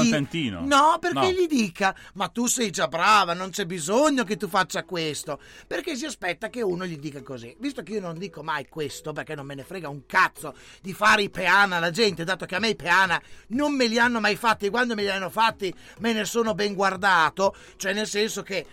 No, perché No. gli dica, ma tu sei già brava, non c'è bisogno che tu faccia questo. Perché si aspetta che uno gli dica così. Visto che io non dico mai questo, perché non me ne frega un cazzo di fare i peana alla gente, dato che a me i peana non me li hanno mai fatti, quando me li hanno fatti me ne sono ben guardato, cioè nel senso che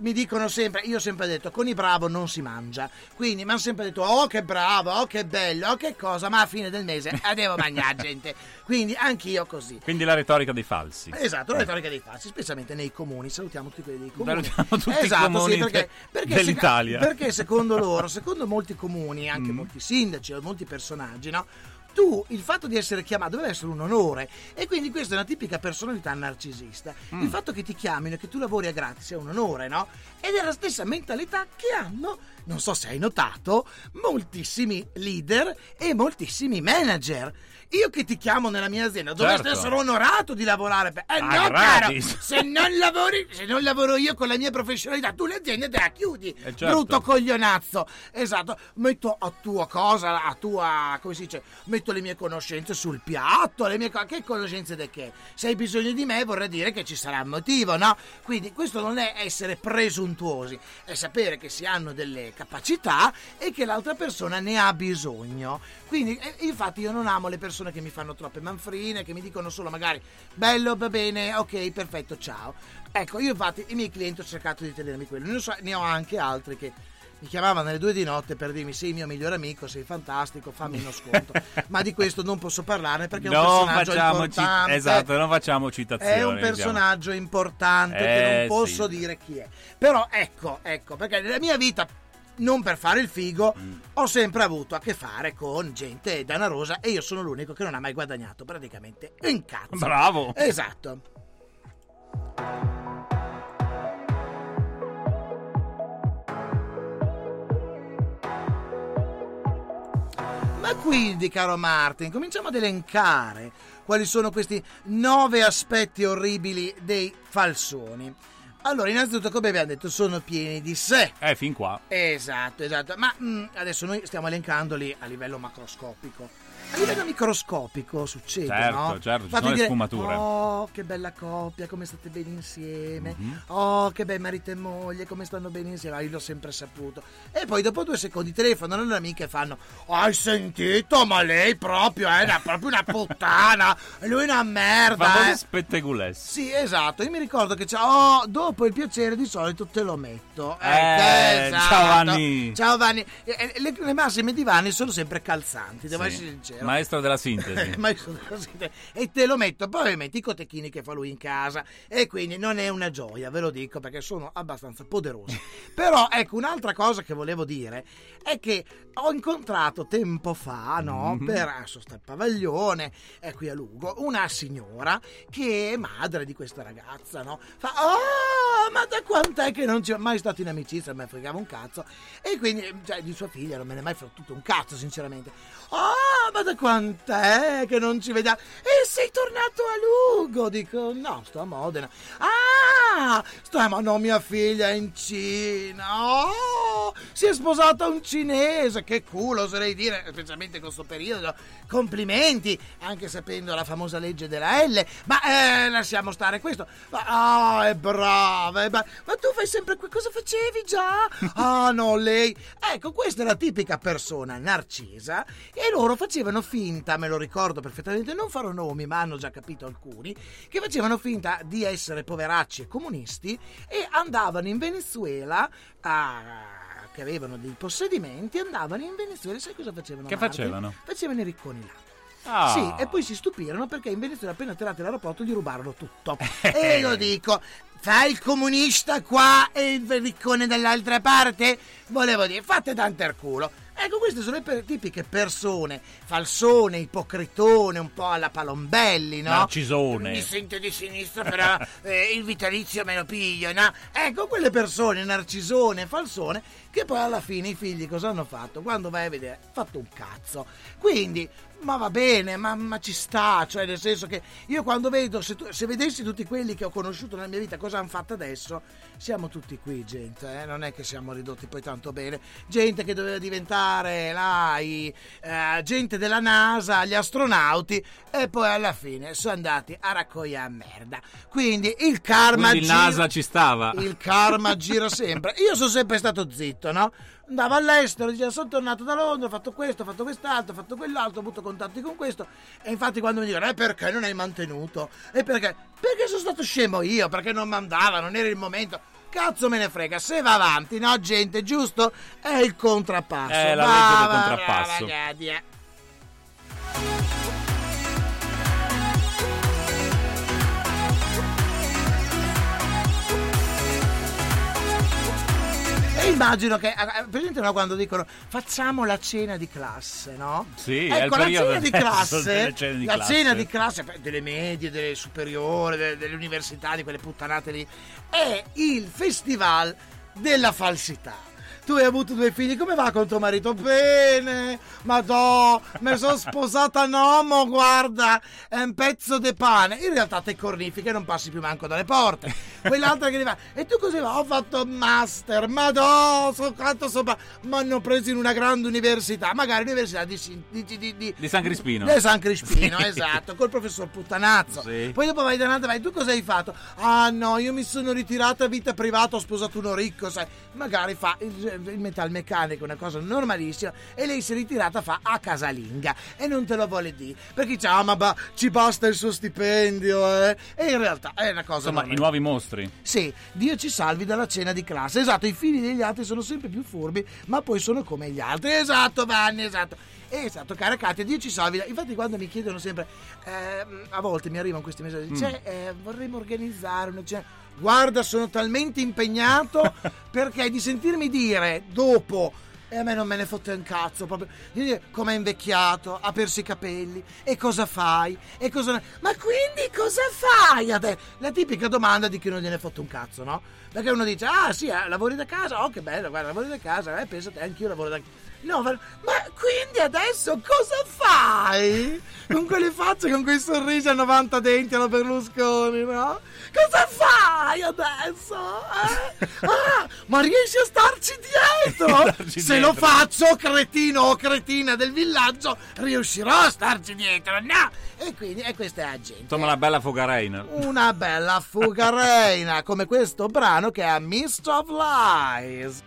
mi dicono sempre, io ho sempre detto, con i bravo non si mangia. Quindi mi hanno sempre detto, oh che bravo, oh che bello, oh che cosa, ma a fine del mese eh, devo mangiare gente. Quindi anch'io così. Quindi la retorica dei falsi. Esatto, la retorica dei falsi, specialmente nei comuni. Salutiamo tutti quelli dei comuni. Salutiamo tutti i esatto, comuni sì, perché, perché dell'Italia. seco- perché secondo loro, secondo molti comuni, anche Mm. molti sindaci o molti personaggi, no? Tu, il fatto di essere chiamato deve essere un onore e quindi questa è una tipica personalità narcisista. Mm. Il fatto che ti chiamino e che tu lavori a gratis è un onore, no? Ed è la stessa mentalità che hanno, non so se hai notato, moltissimi leader e moltissimi manager. Io che ti chiamo nella mia azienda dovresti Certo. essere onorato di lavorare per... Eh Ah, no, caro, gratis. se non lavori, se non lavoro io con la mia professionalità, tu l'azienda te la chiudi. Eh, certo. Brutto coglionazzo. Esatto, metto a tua cosa, a tua, come si dice, metto le mie conoscenze sul piatto, le mie co- che conoscenze di che? Se hai bisogno di me vorrà dire che ci sarà un motivo, no? Quindi questo non è essere presuntuosi, è sapere che si hanno delle capacità e che l'altra persona ne ha bisogno. Quindi, eh, infatti, io non amo le persone che mi fanno troppe manfrine, che mi dicono solo magari bello, va bene, ok, perfetto, ciao. Ecco, io infatti i miei clienti ho cercato di tenermi quello. Ne, so- ne ho anche altri che mi chiamavano alle due di notte per dirmi sei il mio migliore amico, sei fantastico, fammi uno sconto. Ma di questo non posso parlarne perché è un Non personaggio facciamo ci- importante. esatto, non facciamo citazioni. È un diciamo. personaggio importante che Eh, non posso sì. dire chi è. Però ecco, ecco, perché nella mia vita, non per fare il figo, Mm. ho sempre avuto a che fare con gente danarosa e io sono l'unico che non ha mai guadagnato praticamente un cazzo. Bravo. Esatto. Ma quindi, caro Martin, cominciamo ad elencare quali sono questi nove aspetti orribili dei falsoni. Allora, innanzitutto, come abbiamo detto, sono pieni di sé. Eh, fin qua. Esatto, esatto. Ma mm, adesso noi stiamo elencandoli a livello macroscopico. A livello microscopico succede, Certo, no? certo, ci Fate sono le dire, sfumature. Oh, che bella coppia, come state bene insieme. Mhm. Oh, che bei marito e moglie, come stanno bene insieme. Ah, io l'ho sempre saputo. E poi dopo due secondi telefonano le amiche e fanno Hai sentito? Ma lei proprio è una, proprio una puttana. Lui è una merda. Famosi eh." spettegulessi. Sì, esatto. Io mi ricordo che. Oh, dopo il piacere di solito te lo metto. Eh, Ecco, ciao, Vanni. Ciao Vanni. Le, le massime di Vanni sono sempre calzanti, devo Sì. essere sincero. Maestro della sintesi. Ma io sono così, e te lo metto poi metti i cotechini che fa lui in casa. E quindi non è una gioia ve lo dico perché sono abbastanza poderosi però ecco un'altra cosa che volevo dire è che ho incontrato tempo fa no Mhm. per sta il pavaglione è qui a Lugo una signora che è madre di questa ragazza no? Fa oh ma da quant'è che non ci è mai stato in amicizia me fregava un cazzo. E quindi cioè, di sua figlia non me ne è mai fottuto un cazzo sinceramente. Oh ma da quant'è che non ci vediamo. E sei tornato a Lugo dico. No sto a Modena. Ah sto ma no mia figlia è in Cina. Oh si è sposata un cinese. Che culo oserei dire specialmente in questo periodo. Complimenti anche sapendo la famosa legge della L. Ma eh, lasciamo stare questo. Ah, è brava, è ma tu fai sempre que- cosa facevi già? Ah no lei. Ecco questa è la tipica persona narcisa e loro facevano finta me lo ricordo perfettamente non farò nomi ma hanno già capito alcuni che facevano finta di essere poveracci e comunisti e andavano in Venezuela a che avevano dei possedimenti andavano in Venezuela sai cosa facevano Che Marti? facevano? facevano i ricconi là Ah. Sì, e poi si stupirono perché in Venezuela appena atterrati all'aeroporto gli rubarono tutto. Eh. e lo dico, fai il comunista qua e il riccone dall'altra parte? Volevo dire, fate tanto il culo. Ecco, queste sono le per- tipiche persone, falsone, ipocritone, un po' alla Palombelli, no? Narcisone. Mi sento di sinistra, però eh, il vitalizio me lo piglio, no? Ecco, quelle persone, narcisone, falsone, che poi alla fine i figli cosa hanno fatto? Quando vai a vedere, fatto un cazzo. Quindi, ma va bene, ma, ma ci sta, cioè nel senso che io quando vedo, se, tu- se vedessi tutti quelli che ho conosciuto nella mia vita, cosa hanno fatto adesso, siamo tutti qui, gente, eh? non è che siamo ridotti poi tanto bene. Gente che doveva diventare là, i, eh, gente della NASA, gli astronauti, e poi alla fine sono andati a raccogliere merda. Quindi il karma Quindi il gira- NASA ci stava. il karma gira sempre. Io sono sempre stato zitto, no? Andavo all'estero, diceva sono tornato da Londra, ho fatto questo, ho fatto quest'altro, ho fatto quell'altro, ho avuto contatti con questo. E infatti quando mi dicono, eh perché non hai mantenuto? E perché? Perché sono stato scemo io, perché non mandava, non era il momento. Cazzo me ne frega, se va avanti, no gente, giusto? È il contrappasso. È la Va, legge del va, contrappasso. va, ragazzi, eh. Immagino che, eh, presente no, quando dicono facciamo la cena di classe, no? Sì, ecco, la cena di classe, di la classe. cena di classe delle medie, delle superiori, delle, delle università, di quelle puttanate lì, è il festival della falsità. Tu hai avuto due figli, come va con tuo marito? Bene, madò, mi sono sposata un uomo, guarda, è un pezzo di pane. In realtà te cornifiche e non passi più manco dalle porte. Quell'altra che ti fa, e tu così va? Ho fatto un master, madò, sono quanto sopra. Mi hanno preso in una grande università, magari università di, di, di, di, di Di San Crispino. di San Crispino, Sì. esatto, col professor Puttanazzo. Sì. Poi dopo vai da un'altra, vai, tu cosa hai fatto? Ah no, io mi sono ritirata a vita privata, ho sposato uno ricco, sai. Magari fa il, il metalmeccanico, una cosa normalissima, e lei si è ritirata, fa a casalinga. E non te lo vuole dire. Perché dice, ah ma ba- ci basta il suo stipendio, eh. E in realtà è una cosa Insomma, normale. i nuovi mostri. Sì, Dio ci salvi dalla cena di classe. Esatto, i figli degli altri sono sempre più furbi, ma poi sono come gli altri. Esatto, Vanni, esatto. Esatto, cara Katia, Dio ci salvi. Infatti, quando mi chiedono sempre, ehm, a volte mi arrivano questi messaggi, Mm. cioè, eh, vorremmo organizzare una cena. Guarda, sono talmente impegnato perché di sentirmi dire dopo. E a me non me ne fotte un cazzo proprio. Come è invecchiato, ha perso i capelli. E cosa fai? E cosa. Ma quindi cosa fai adesso? La tipica domanda di chi non gliene fotte un cazzo, no? Perché uno dice, ah sì, eh, lavori da casa, oh che bello, guarda, lavori da casa, eh, pensate, anch'io lavoro da No, ma quindi adesso cosa fai? Con quelle facce, con quei sorrisi a 90 denti alla Berlusconi, no? Cosa fai adesso? eh? Ah, ma riesci a starci dietro? Starci Se lo dietro. faccio, cretino o cretina del villaggio, riuscirò a starci dietro, no? E quindi, e questa è la gente. Insomma, una bella fogareina. Una bella fuga reina, come questo brano che è Mist of Lies.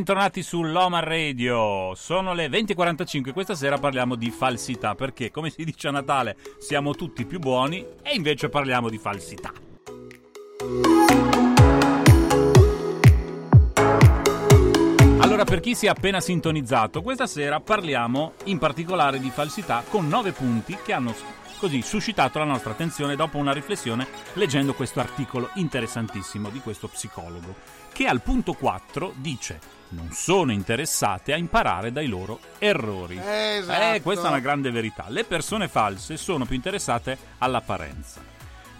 Bentornati sull'Oma Radio. Sono le 20.45. Questa sera parliamo di falsità perché, come si dice a Natale, siamo tutti più buoni e invece parliamo di falsità. Allora, per chi si è appena sintonizzato, questa sera parliamo in particolare di falsità con nove punti che hanno così suscitato la nostra attenzione dopo una riflessione leggendo questo articolo interessantissimo di questo psicologo, che al punto 4 dice non sono interessate a imparare dai loro errori. Esatto. Eh, questa è una grande verità. Le persone false sono più interessate all'apparenza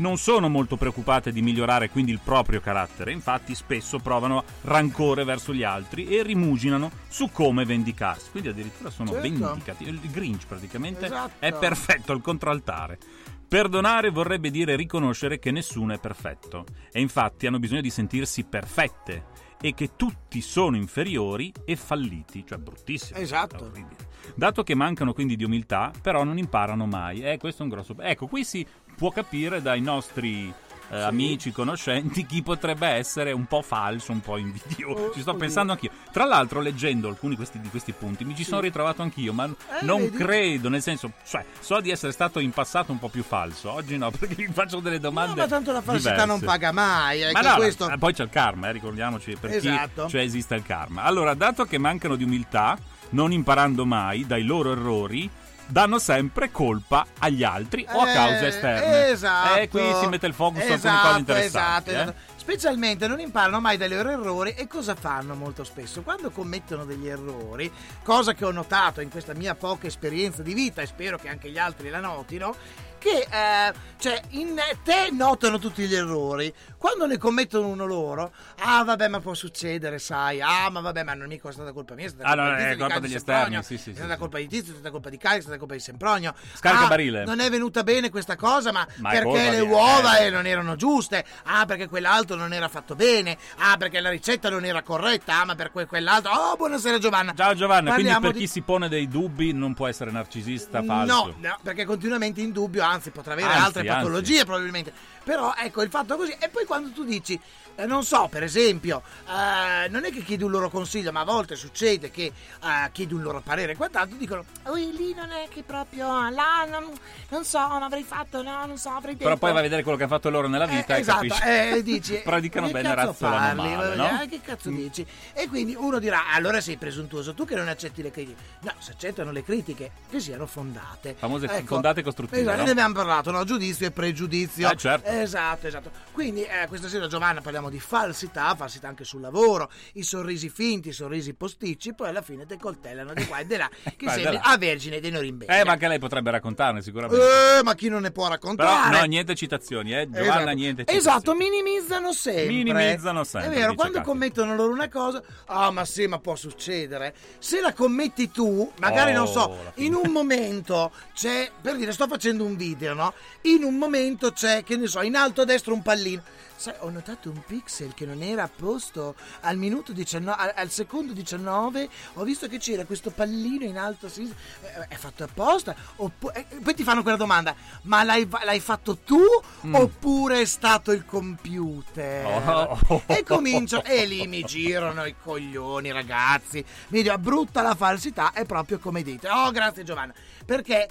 non sono molto preoccupate di migliorare quindi il proprio carattere, infatti spesso provano rancore verso gli altri e rimuginano su come vendicarsi, quindi addirittura sono Certo. vendicati. Il Grinch praticamente Esatto. è perfetto al contraltare. Perdonare vorrebbe dire riconoscere che nessuno è perfetto e infatti hanno bisogno di sentirsi perfette e che tutti sono inferiori e falliti, cioè bruttissimo. Esatto. orribile. Dato che mancano quindi di umiltà, però non imparano mai. Eh, questo è un grosso... Ecco, qui si può capire dai nostri eh, amici, conoscenti, chi potrebbe essere un po' falso, un po' invidioso. Ci sto pensando anch'io. Tra l'altro, leggendo alcuni questi- di questi punti, mi ci sono ritrovato anch'io, ma non vedi? credo, nel senso, cioè, so di essere stato in passato un po' più falso, oggi no, perché mi faccio delle domande. No, ma tanto la falsità diverse. non paga mai. eh, Ma no, questo... eh, poi c'è il karma, eh, ricordiamoci per Esatto. chi cioè esiste il karma. Allora, dato che mancano di umiltà, non imparando mai dai loro errori, danno sempre colpa agli altri o a Eh, cause esterne. Esatto. E qui si mette il focus su alcune Esatto, cose interessanti. esatto, eh. esatto. Specialmente non imparano mai dai loro errori e cosa fanno molto spesso? Quando commettono degli errori, cosa che ho notato in questa mia poca esperienza di vita e spero che anche gli altri la notino, che eh, cioè in te notano tutti gli errori, quando ne commettono uno loro, ah vabbè ma può succedere, sai, ah ma vabbè ma non mica è stata colpa mia, è stata Ah, colpa no, di Tizio, è colpa di degli esterni, sì, sì, è sì, stata sì. colpa di Tizio, è stata colpa di Caio, è stata colpa di Sempronio. Scaricabarile. Ah, non è venuta bene questa cosa, ma, Ma è perché le uova eh. non erano giuste, ah perché quell'altro non era fatto bene, ah perché la ricetta non era corretta, ah ma per que- quell'altro, oh buonasera Giovanna. Ciao Giovanna, quindi Parliamo per di- chi si pone dei dubbi non può essere narcisista, falso. No, no, perché continuamente in dubbio, anzi potrà avere Anzi, altre anzi. patologie probabilmente. Però ecco il fatto così. E poi quando tu dici, eh, non so, per esempio, eh, non è che chiedi un loro consiglio, ma a volte succede che eh, chiedi un loro parere e quant'altro, dicono, oh lì non è che proprio, là non, non so, non avrei fatto, no, non so, avrei detto. Però poi vai a vedere quello che hanno fatto loro nella vita Eh, e esatto, capisci. eh, dici, Predicano che bene, cazzo razzolano parli? male, Eh, no? Che cazzo dici? E quindi uno dirà, allora sei presuntuoso tu che non accetti le critiche. No, se accettano le critiche, che siano fondate. Famose Ecco, fondate costruttive, Esatto, no? Abbiamo parlato, no? Giudizio e pregiudizio. Eh, certo. Esatto, esatto. Quindi eh, questa sera Giovanna parliamo di falsità, falsità anche sul lavoro, i sorrisi finti, i sorrisi posticci, poi alla fine te coltellano di qua e di là, che di sembri a Vergine dei Norimberga. Eh, ma anche lei potrebbe raccontarne sicuramente. Eh, ma chi non ne può Però raccontare? no, niente citazioni, eh. Giovanna, Esatto. niente citazioni. Esatto, minimizzano sempre. Minimizzano sempre, È vero, quando Katia. commettono loro una cosa, ah, ma sì, ma può succedere. Se la commetti tu, magari Oh, non so, la in un momento c'è, per dire, sto facendo un video, no? In un momento c'è, che ne so, in alto a destra un pallino. Sai, ho notato un pixel che non era a posto al minuto 19, al, al secondo 19. Ho visto che c'era questo pallino in alto a sinistra. Eh, È fatto apposta? Oppu- eh, poi ti fanno quella domanda: ma l'hai, l'hai fatto tu Mm. oppure è stato il computer? Oh. E comincio, e lì mi girano i coglioni, ragazzi. Mi dico, brutta la falsità, è proprio come dite. Oh, grazie Giovanna. Perché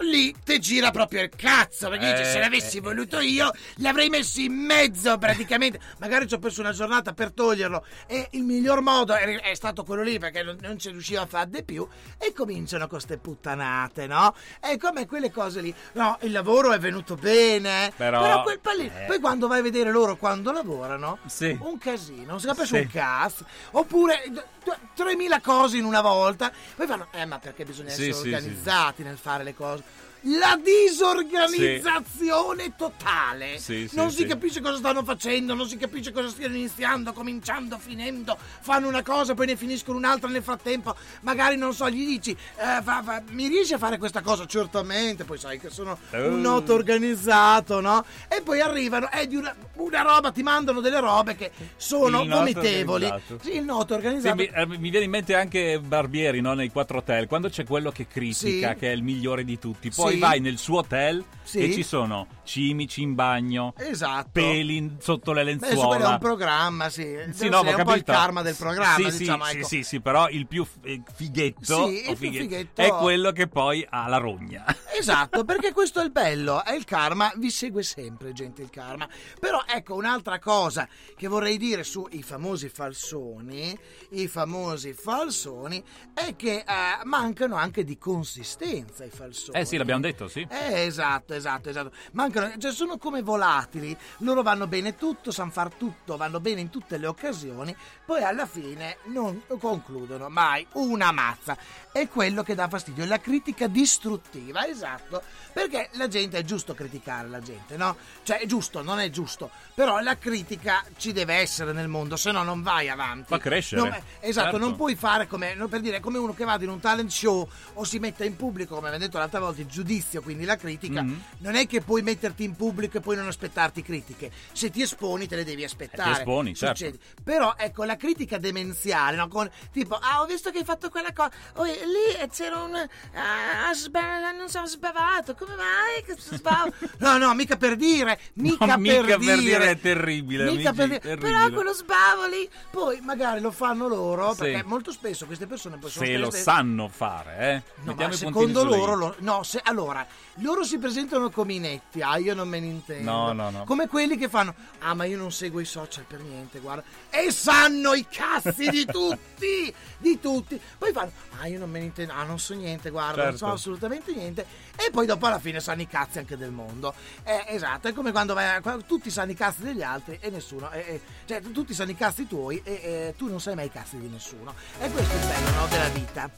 lì ti gira proprio il cazzo. Perché dice, Eh, se l'avessi eh, voluto io, l'avrei messo in mezzo praticamente. Magari ci ho perso una giornata per toglierlo. E il miglior modo è, è stato quello lì, perché non, non ci riusciva a fare di più. E cominciano con ste puttanate, no? E come quelle cose lì. No, il lavoro è venuto bene. Però- quel pallino. eh. Poi quando vai a vedere loro quando lavorano, Sì. un casino, non si capisce Sì. un cazzo. Oppure d- d- 3000 cose in una volta. Poi fanno, eh, ma perché bisogna Sì, essere organizzati nel fare le cose. La disorganizzazione totale. Sì, sì, non sì. si capisce cosa stanno facendo, non si capisce cosa stiano iniziando, cominciando, finendo. Fanno una cosa, poi ne finiscono un'altra nel frattempo. Magari non so, gli dici, eh, fa- fa- mi riesci a fare questa cosa? Certamente, poi sai che sono un Uh. noto organizzato, no? E poi arrivano, è di una, una roba, ti mandano delle robe che sono Il vomitevoli. Sì, il noto Sì, organizzato. mi, eh, mi viene in mente anche Barbieri no? nei quattro hotel quando c'è quello che critica Sì. che è il migliore di tutti poi Sì. vai nel suo hotel Sì. e ci sono cimici in bagno Esatto. peli sotto le Beh, adesso quello è lenzuola un programma, sì. Sì, no, ho un po' il capito. karma del programma, sì, diciamo, sì, ecco. sì, sì, però il più eh, fighetto, Sì, il più fighetto- è quello che poi ha la rogna. Esatto, perché questo è il bello, è il karma, vi segue sempre gente il karma. Però ecco un'altra cosa che vorrei dire sui famosi falsoni, i famosi falsoni, è che eh, mancano anche di consistenza i falsoni. Eh sì, l'abbiamo detto, sì. Eh, esatto, esatto, esatto. Mancano, cioè sono come volatili, loro vanno bene tutto, sanno far tutto, vanno bene in tutte le occasioni, poi alla fine non concludono mai una mazza. È quello che dà fastidio, è la critica distruttiva, esatto, perché la gente è giusto criticare la gente, no? Cioè è giusto, non è giusto, però la critica ci deve essere nel mondo, se no non vai avanti. Fa crescere. Non- esatto, Certo. non puoi fare come, per dire, come uno che va in un talent show o si mette in pubblico, come abbiamo detto l'altra volta, il giudizio, quindi la critica, Mhm. non è che puoi mettere metterti in pubblico e poi non aspettarti critiche. Se ti esponi te le devi aspettare. Eh, ti esponi, certo. Però ecco, la critica demenziale, no? Con, tipo, ah, ho visto che hai fatto quella cosa. Oh, lì c'era un. Ah, sba- non so, sbavato. Come mai? Che sbavo? No, no, mica per dire. Mica, No, mica per, per dire. dire, è terribile, Mica amici, per dire. terribile. Però quello sbavo lì. Poi magari lo fanno loro. Sì. Perché molto spesso queste persone poi sono Se lo stesse- sanno fare, eh. No, secondo loro, i. lo- no, se, allora, loro si presentano come inetti, io non me ne intendo. No, no, no. Come quelli che fanno, ah, ma io non seguo i social per niente, guarda. E sanno i cazzi di tutti, di tutti. Poi fanno, ah, io non me ne intendo, ah, non so niente, guarda, non so Certo. assolutamente niente. E poi dopo alla fine sanno i cazzi anche del mondo. Eh, esatto, è come quando, vai tutti sanno i cazzi degli altri e nessuno, eh, eh, cioè tutti sanno i cazzi tuoi e eh, tu non sai mai i cazzi di nessuno. E questo è il bello, no, della vita.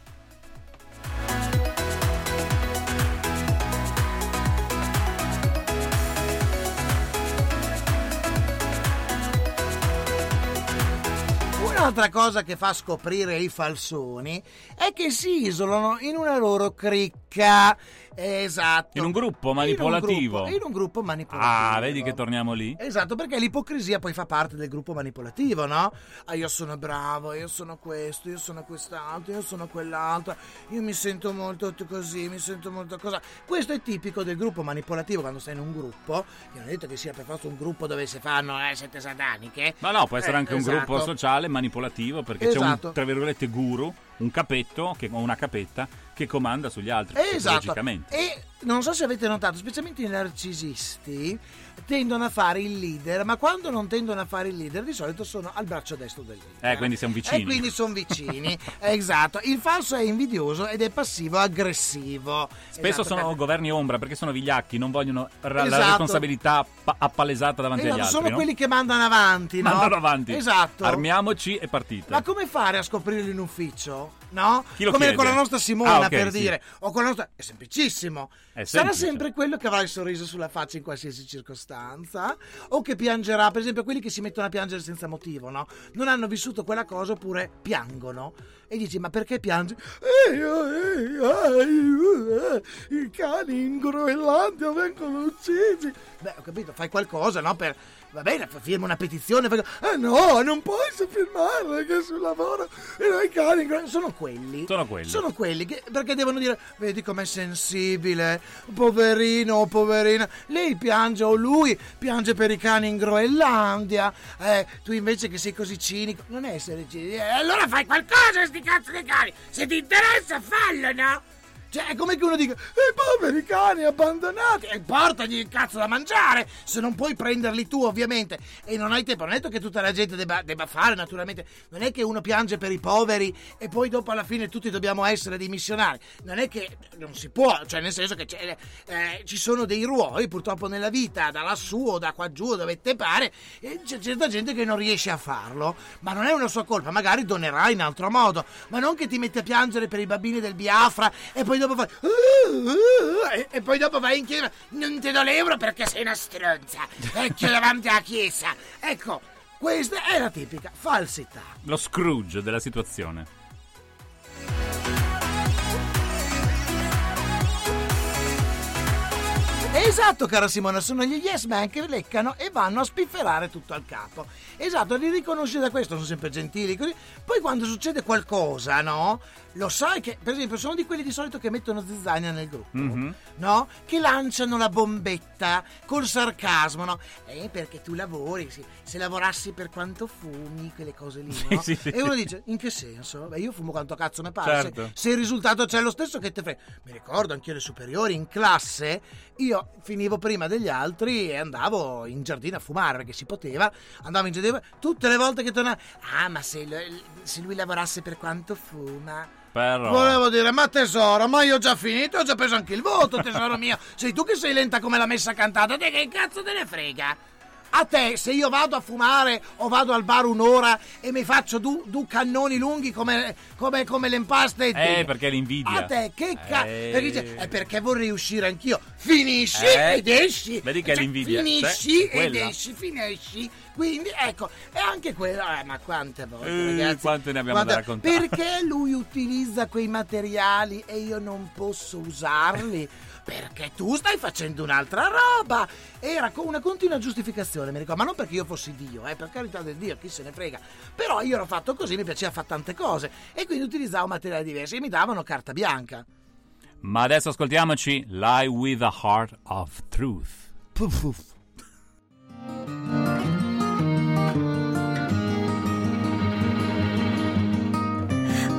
Un'altra cosa che fa scoprire i falsoni è che si isolano in una loro cricca. Esatto. In un gruppo In un manipolativo. gruppo- In un gruppo manipolativo. Ah, vedi che torniamo lì? Esatto, perché l'ipocrisia poi fa parte del gruppo manipolativo, no? Ah, io sono bravo, io sono questo, io sono quest'altro, io sono quell'altro, io mi sento molto così, mi sento molto cosa. Questo è tipico del gruppo manipolativo quando sei in un gruppo. Io non ho detto che sia per forza un gruppo dove si fanno eh, sette sataniche. Ma no, può essere Eh, anche un esatto. gruppo sociale manipolativo perché c'è Esatto. un, tra virgolette, guru, un capetto che- o una capetta che comanda sugli altri. Esatto. Logicamente. E non so se avete notato, specialmente i narcisisti tendono a fare il leader, ma quando non tendono a fare il leader, di solito sono al braccio destro del leader. Eh, quindi siamo vicini. E quindi sono vicini. esatto. Il falso è invidioso ed è passivo-aggressivo. Spesso Esatto, sono perché- governi ombra perché sono vigliacchi, non vogliono ra- la Esatto. responsabilità pa- appalesata davanti Esatto, agli altri. sono no? quelli che mandano avanti, no? Mandano avanti. Esatto. Armiamoci e partite. Ma come fare a scoprirlo in ufficio? No? Come chiede? con la nostra Simona Ah, ok, per sì. dire. O con la nostra. È semplicissimo. È Sarà sempre quello che avrà il sorriso sulla faccia in qualsiasi circostanza. O che piangerà, per esempio, quelli che si mettono a piangere senza motivo, no? Non hanno vissuto quella cosa oppure piangono. E dici, ma perché piangi? Eh, eh, eh, I cani in Groenlandia vengono uccisi. Beh, ho capito, fai qualcosa, no? Per. Va bene, firma una petizione. Fai... Eh no, non puoi firmare perché sul lavoro i cani in Groenlandia. Sono quelli. Sono quelli. Sono quelli che, perché devono dire, vedi com'è sensibile, poverino o poverina. Lei piange o lui piange per i cani in Groenlandia. Eh, tu invece che sei così cinico, non essere cinico. Eh, allora fai qualcosa, sti cazzo di cani. Se ti interessa, fallo, no? Cioè, è come che uno dica, i poveri cani abbandonati, e portagli il cazzo da mangiare, se non puoi prenderli tu, ovviamente, e non hai tempo, non è detto che tutta la gente debba, debba fare, naturalmente, non è che uno piange per i poveri e poi dopo alla fine tutti dobbiamo essere dei missionari, non è che non si può, cioè nel senso che eh, ci sono dei ruoli purtroppo nella vita, da lassù o da qua giù, dove te pare, e c'è certa gente che non riesce a farlo, ma non è una sua colpa, magari donerà in altro modo, ma non che ti metti a piangere per i bambini del Biafra e poi dopo fai e poi dopo vai in chiesa. Non ti do l'euro perché sei una stronza. Vecchio davanti alla chiesa. Ecco questa è la tipica falsità. Lo Scrooge della situazione. Esatto, cara Simona, sono gli yes man che leccano e vanno a spifferare tutto al capo. Esatto, li riconosci da questo, sono sempre gentili così. Poi quando succede qualcosa, no? Lo sai che, per esempio, sono di quelli di solito che mettono zizzania nel gruppo, Mhm. no? Che lanciano la bombetta col sarcasmo, no? Eh, perché tu lavori, sì. se lavorassi per quanto fumi, quelle cose lì, no? Sì, sì, E uno dice, in che senso? Beh, io fumo quanto cazzo ne pare. Certo. Se, se il risultato c'è lo stesso che te frega. Mi ricordo anche le superiori in classe, io finivo prima degli altri e andavo in giardino a fumare perché si poteva, andavo in giardino tutte le volte che tornavo, ah ma se, lo- se lui lavorasse per quanto fuma... Però... Volevo dire, ma tesoro, ma io ho già finito, ho già preso anche il voto, tesoro mio. Sei tu che sei lenta come la messa cantata, te che cazzo te ne frega? A te, se io vado a fumare o vado al bar un'ora e mi faccio du, du cannoni lunghi come, come, come l'Empire State Eh, perché l'invidia. A te, che cazzo? Eh. Perché dice, è perché vorrei uscire anch'io. Finisci Eh. ed esci. Vedi che è Cioè, l'invidia. Finisci Cioè, ed esci, finisci. Quindi, ecco, e anche quello, eh, ma quante volte, Eh, ragazzi. quante ne abbiamo da raccontare. Perché lui utilizza quei materiali e io non posso usarli? perché tu stai facendo un'altra roba. Era con una continua giustificazione, mi ricordo, ma non perché io fossi Dio, eh, per carità del Dio, chi se ne frega. Però io ero fatto così, mi piaceva fare tante cose e quindi utilizzavo materiali diversi e mi davano carta bianca. Ma adesso ascoltiamoci Lie with a Heart of Truth. Puff, puff.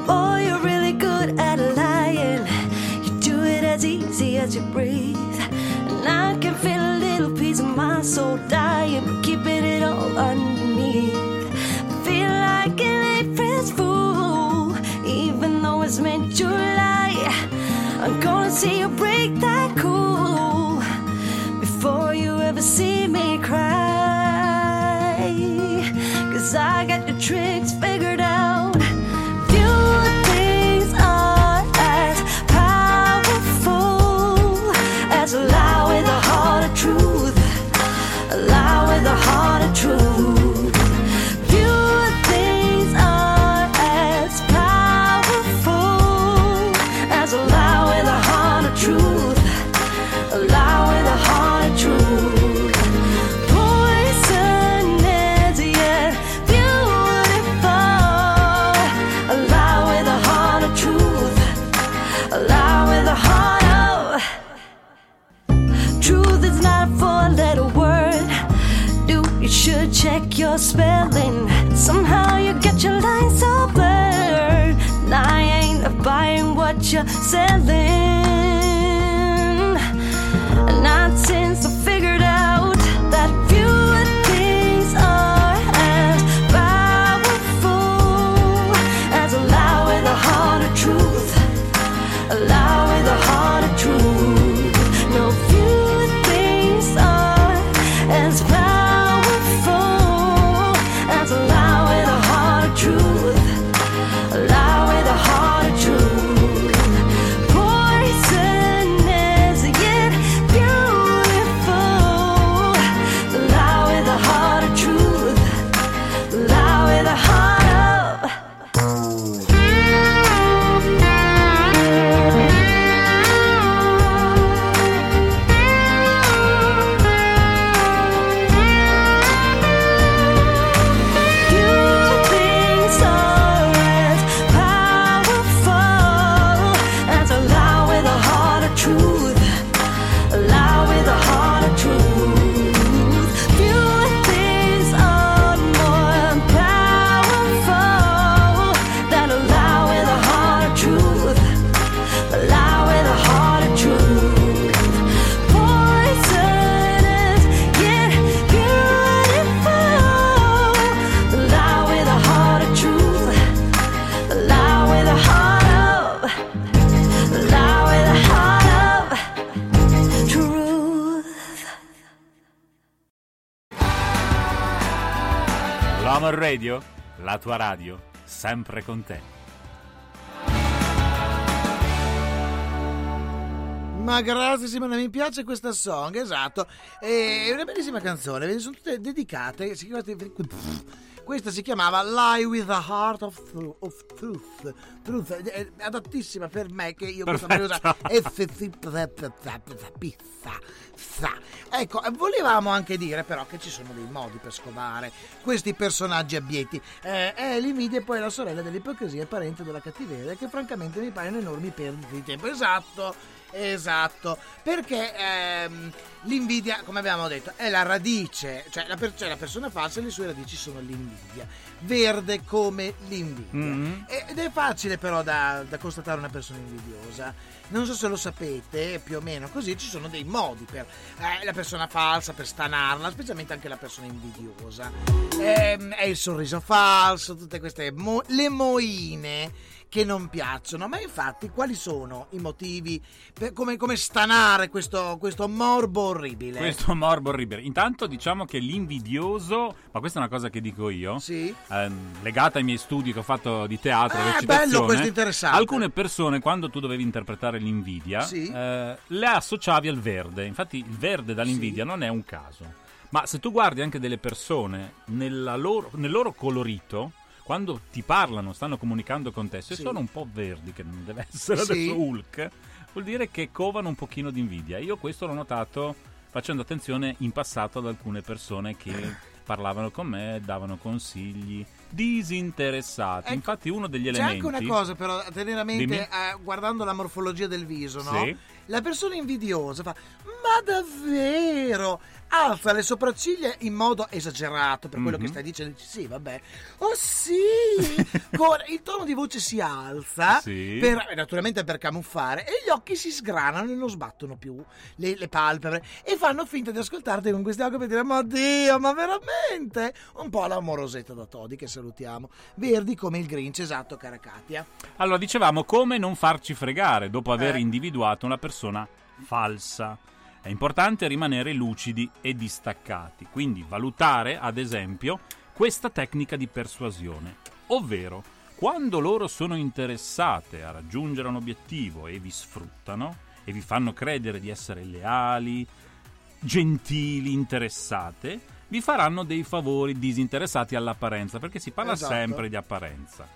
Boy, you're really good at lying. As easy as you breathe. And I can feel a little piece of my soul dying, but keeping it all underneath. I feel like an April's fool, even though it's mid July. I'm gonna see you break that cool before you ever see me cry. Cause I got the tricks figured out. Your spelling. Somehow you get your lines so blurred. I ain't buying what you're selling. Radio, la tua radio, sempre con te. Ma grazie Simone, mi piace questa song, esatto. È una bellissima canzone, sono tutte dedicate. si chiama- Questa si chiamava Lie with a Heart of, Tru- of Truth. Truth è adattissima per me che io questa Perfetto. pizza. Ecco, eh, volevamo anche dire però che ci sono dei modi per scovare questi personaggi abietti. Eh, è l'invidia e poi la sorella dell'ipocrisia e parente della cattiveria che francamente mi paiono enormi perdite di tempo. Esatto, esatto. Perché ehm, l'invidia, come abbiamo detto, è la radice, cioè la, per- cioè la persona falsa e le sue radici sono l'invidia. Verde come l'invidia. Mhm. Ed è facile però da, da constatare una persona invidiosa. Non so se lo sapete, più o meno così, ci sono dei modi per eh, la persona falsa, per stanarla, specialmente anche la persona invidiosa. Ehm, è il sorriso falso, tutte queste mo- le moine che non piacciono. Ma infatti quali sono i motivi per come, come stanare questo, questo morbo orribile? Questo morbo orribile. Intanto diciamo che l'invidioso, ma questa è una cosa che dico io, Sì. ehm, legata ai miei studi che ho fatto di teatro e Ah, recitazione, bello, questo interessante. alcune persone quando tu dovevi interpretare l'invidia Sì. eh, le associavi al verde. Infatti il verde dall'invidia non è un caso. Ma se tu guardi anche delle persone nella loro- nel loro colorito, quando ti parlano, stanno comunicando con te, se Sì. sono un po' verdi, che non deve essere Sì. adesso Hulk, vuol dire che covano un pochino di invidia. Io questo l'ho notato facendo attenzione in passato ad alcune persone che parlavano con me, davano consigli disinteressati. Infatti uno degli Ecco, C'è elementi anche una cosa però a tenere a mente eh, guardando la morfologia del viso, no? Sì. La persona invidiosa fa "Ma davvero?" Alza le sopracciglia in modo esagerato per quello Mhm. che stai dicendo, dici "Sì, vabbè". "Oh sì!" Con il tono di voce si alza Sì. per naturalmente per camuffare e gli occhi si sgranano e non sbattono più le, le palpebre e fanno finta di ascoltarti con questi occhi per dire "Ma Dio, ma veramente?" Un po' la morosetta da Todi che salutiamo. Verdi come il Grinch, esatto, cara Katia. Allora, dicevamo come non farci fregare dopo aver Eh. individuato una persona falsa. È importante rimanere lucidi e distaccati, quindi valutare, ad esempio, questa tecnica di persuasione, ovvero quando loro sono interessate a raggiungere un obiettivo e vi sfruttano e vi fanno credere di essere leali, gentili, interessate, vi faranno dei favori disinteressati all'apparenza, perché si parla Esatto. sempre di apparenza.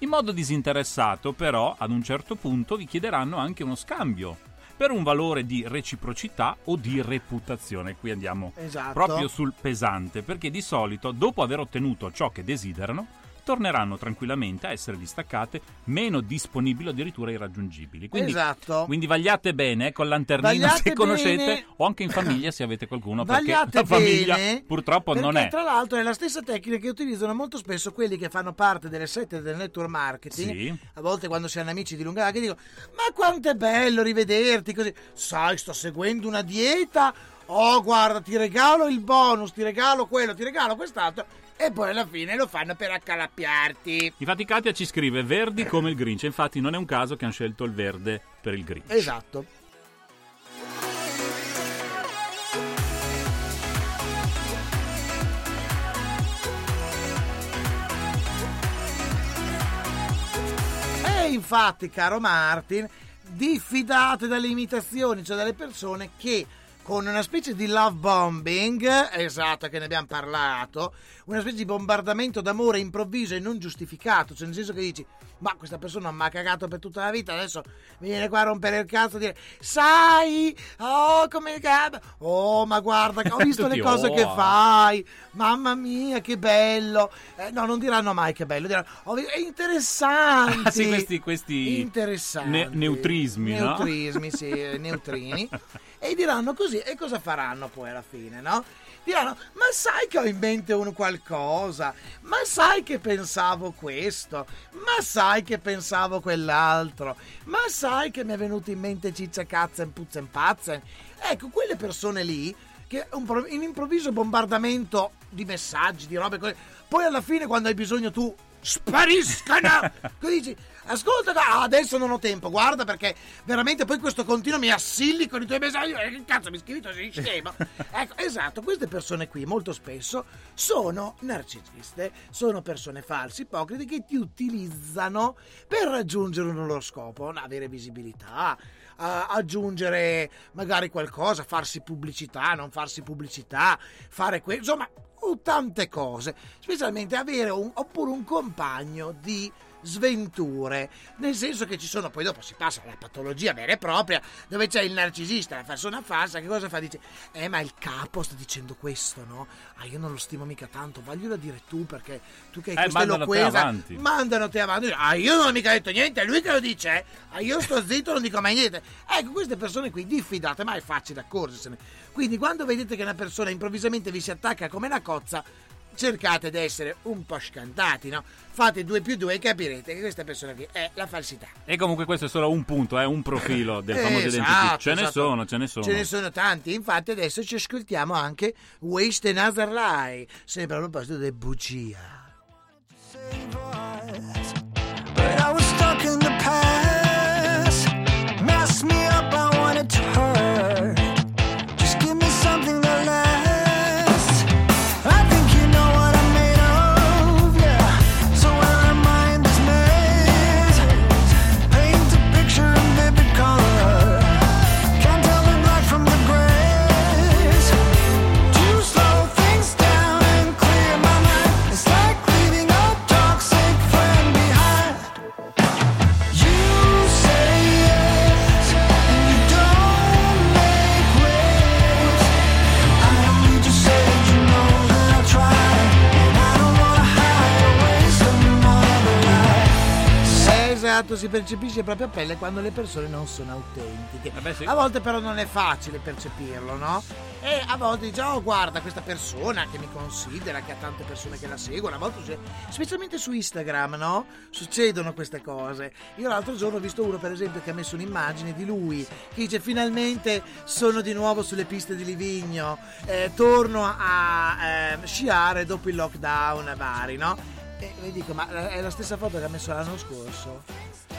In modo disinteressato, però, ad un certo punto vi chiederanno anche uno scambio per un valore di reciprocità o di reputazione. Qui andiamo Esatto. proprio sul pesante, perché di solito, dopo aver ottenuto ciò che desiderano, torneranno tranquillamente a essere distaccate, meno disponibili o addirittura irraggiungibili. Quindi, Esatto. quindi vagliate bene eh, con lanternina Vagliate se conoscete bene. o anche in famiglia se avete qualcuno, perché Vagliate la famiglia bene, purtroppo non perché è. tra l'altro è la stessa tecnica che utilizzano molto spesso quelli che fanno parte delle sette del network marketing. Sì. A volte quando si hanno amici di lunga data che dicono "Ma quanto è bello rivederti così". Sai, sto seguendo una dieta. Oh, guarda, ti regalo il bonus, ti regalo quello, ti regalo quest'altro e poi alla fine lo fanno per accalappiarti. Infatti Katia ci scrive verdi come il Grinch, infatti non è un caso che hanno scelto il verde per il Grinch. Esatto. E infatti, caro Martin, diffidate dalle imitazioni, cioè dalle persone che con una specie di love bombing, esatto, che ne abbiamo parlato, una specie di bombardamento d'amore improvviso e non giustificato, cioè nel senso che dici, ma questa persona mi ha cagato per tutta la vita, adesso mi viene qua a rompere il cazzo e dire, sai, oh come cab, oh ma guarda, ho visto le cose oh. che fai, mamma mia che bello, Eh, no non diranno mai che bello, diranno, "Oh, è interessante, Ah, sì, questi, questi interessanti, ne- neutrismi, no? neutrismi, sì, eh, neutrini, e diranno così, e cosa faranno poi alla fine, no? Diranno, ma sai che ho in mente un qualcosa, ma sai che pensavo questo, ma sai che pensavo quell'altro, ma sai che mi è venuto in mente ciccia catzen putzen patzen. Ecco, quelle persone lì, che un in improvviso bombardamento di messaggi, di robe poi alla fine quando hai bisogno tu spariscano! tu dici, ascolta, ah, adesso non ho tempo, guarda perché veramente poi questo continuo mi assilli con i tuoi messaggi, eh, che cazzo mi scrivi, tu sei scemo. ecco, esatto, queste persone qui molto spesso sono narcisiste, sono persone false, ipocrite che ti utilizzano per raggiungere un loro scopo, avere visibilità, aggiungere magari qualcosa, farsi pubblicità, non farsi pubblicità, fare questo, insomma, tante cose, specialmente avere un, oppure un compagno di sventure, nel senso che ci sono, poi dopo si passa alla patologia vera e propria, dove c'è il narcisista, la persona falsa, che cosa fa? Dice, eh ma il capo sta dicendo questo, no? Ah io non lo stimo mica tanto, vaglielo a dire tu perché tu che hai Eh, questa mandano te eloquenza, avanti. mandano te avanti, ah io non ho mica detto niente, è lui che lo dice, eh? ah io sto zitto, non dico mai niente. Ecco, queste persone qui, diffidate, ma è facile accorgersene. Quindi quando vedete che una persona improvvisamente vi si attacca come una cozza, cercate di essere un po' scantati, no? Fate due più due e capirete che questa persona qui è la falsità. E comunque questo è solo un punto, è un profilo del famoso Esatto, identity. Ce ne esatto. sono, ce ne sono. Ce ne sono tanti, infatti adesso ci ascoltiamo anche Waste Another Lie, sempre a proposito del bugia. But I esatto, si percepisce proprio a pelle quando le persone non sono autentiche. Eh beh, sì. A volte però non è facile percepirlo, no? E a volte dice, oh guarda questa persona che mi considera, che ha tante persone che la seguono, a volte, succede- specialmente su Instagram, no? Succedono queste cose. Io l'altro giorno ho visto uno, per esempio, che ha messo un'immagine di lui, che dice, finalmente sono di nuovo sulle piste di Livigno, eh, torno a ehm, sciare dopo il lockdown vari, no? E vi dico, ma è la stessa foto che ha messo l'anno scorso?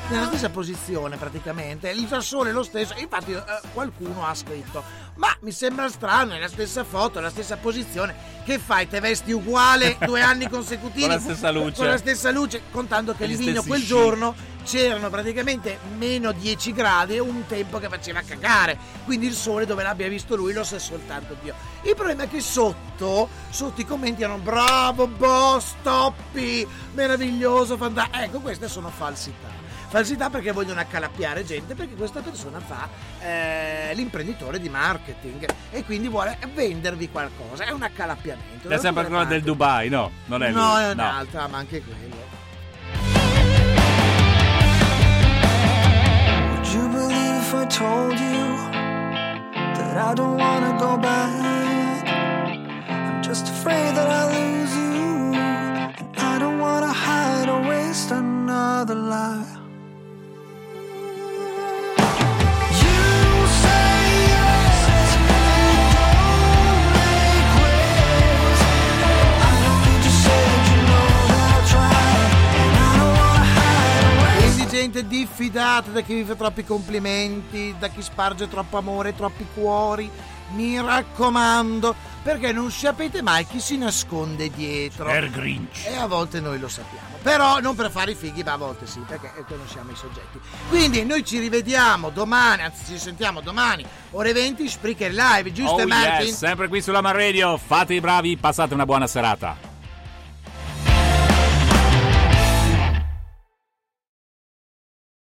Nella stessa posizione praticamente, il sole è lo stesso, infatti eh, qualcuno ha scritto, ma mi sembra strano, è la stessa foto, è la stessa posizione, che fai, te vesti uguale due anni consecutivi? Con la stessa luce. Con la stessa luce, contando che E gli Livigno quel sci. giorno c'erano praticamente meno 10 gradi e un tempo che faceva cagare, quindi il sole dove l'abbia visto lui lo sa soltanto Dio. Il problema è che sotto, sotto i commenti erano bravo, boss, toppi, meraviglioso, fantastico. Ecco, queste sono falsità. Falsità perché vogliono accalappiare gente perché questa persona fa eh, l'imprenditore di marketing e quindi vuole vendervi qualcosa. È un accalappiamento. È sempre quella del Dubai, no? Non è No, lui. è un'altra, ma anche quello. If I told you that I don't wanna go back? I'm just afraid that I'll lose you. And I don't wanna hide or waste another life. Gente diffidata da chi vi fa troppi complimenti, da chi sparge troppo amore, troppi cuori. Mi raccomando, perché non sapete mai chi si nasconde dietro. Er Grinch. E a volte noi lo sappiamo. Però non per fare i fighi, ma a volte sì, perché conosciamo i soggetti. Quindi noi ci rivediamo domani, anzi ci sentiamo domani, ore 20, Spreaker Live, giusto Oh Martin? yes, sempre qui sulla Man Radio. Fate i bravi, passate una buona serata.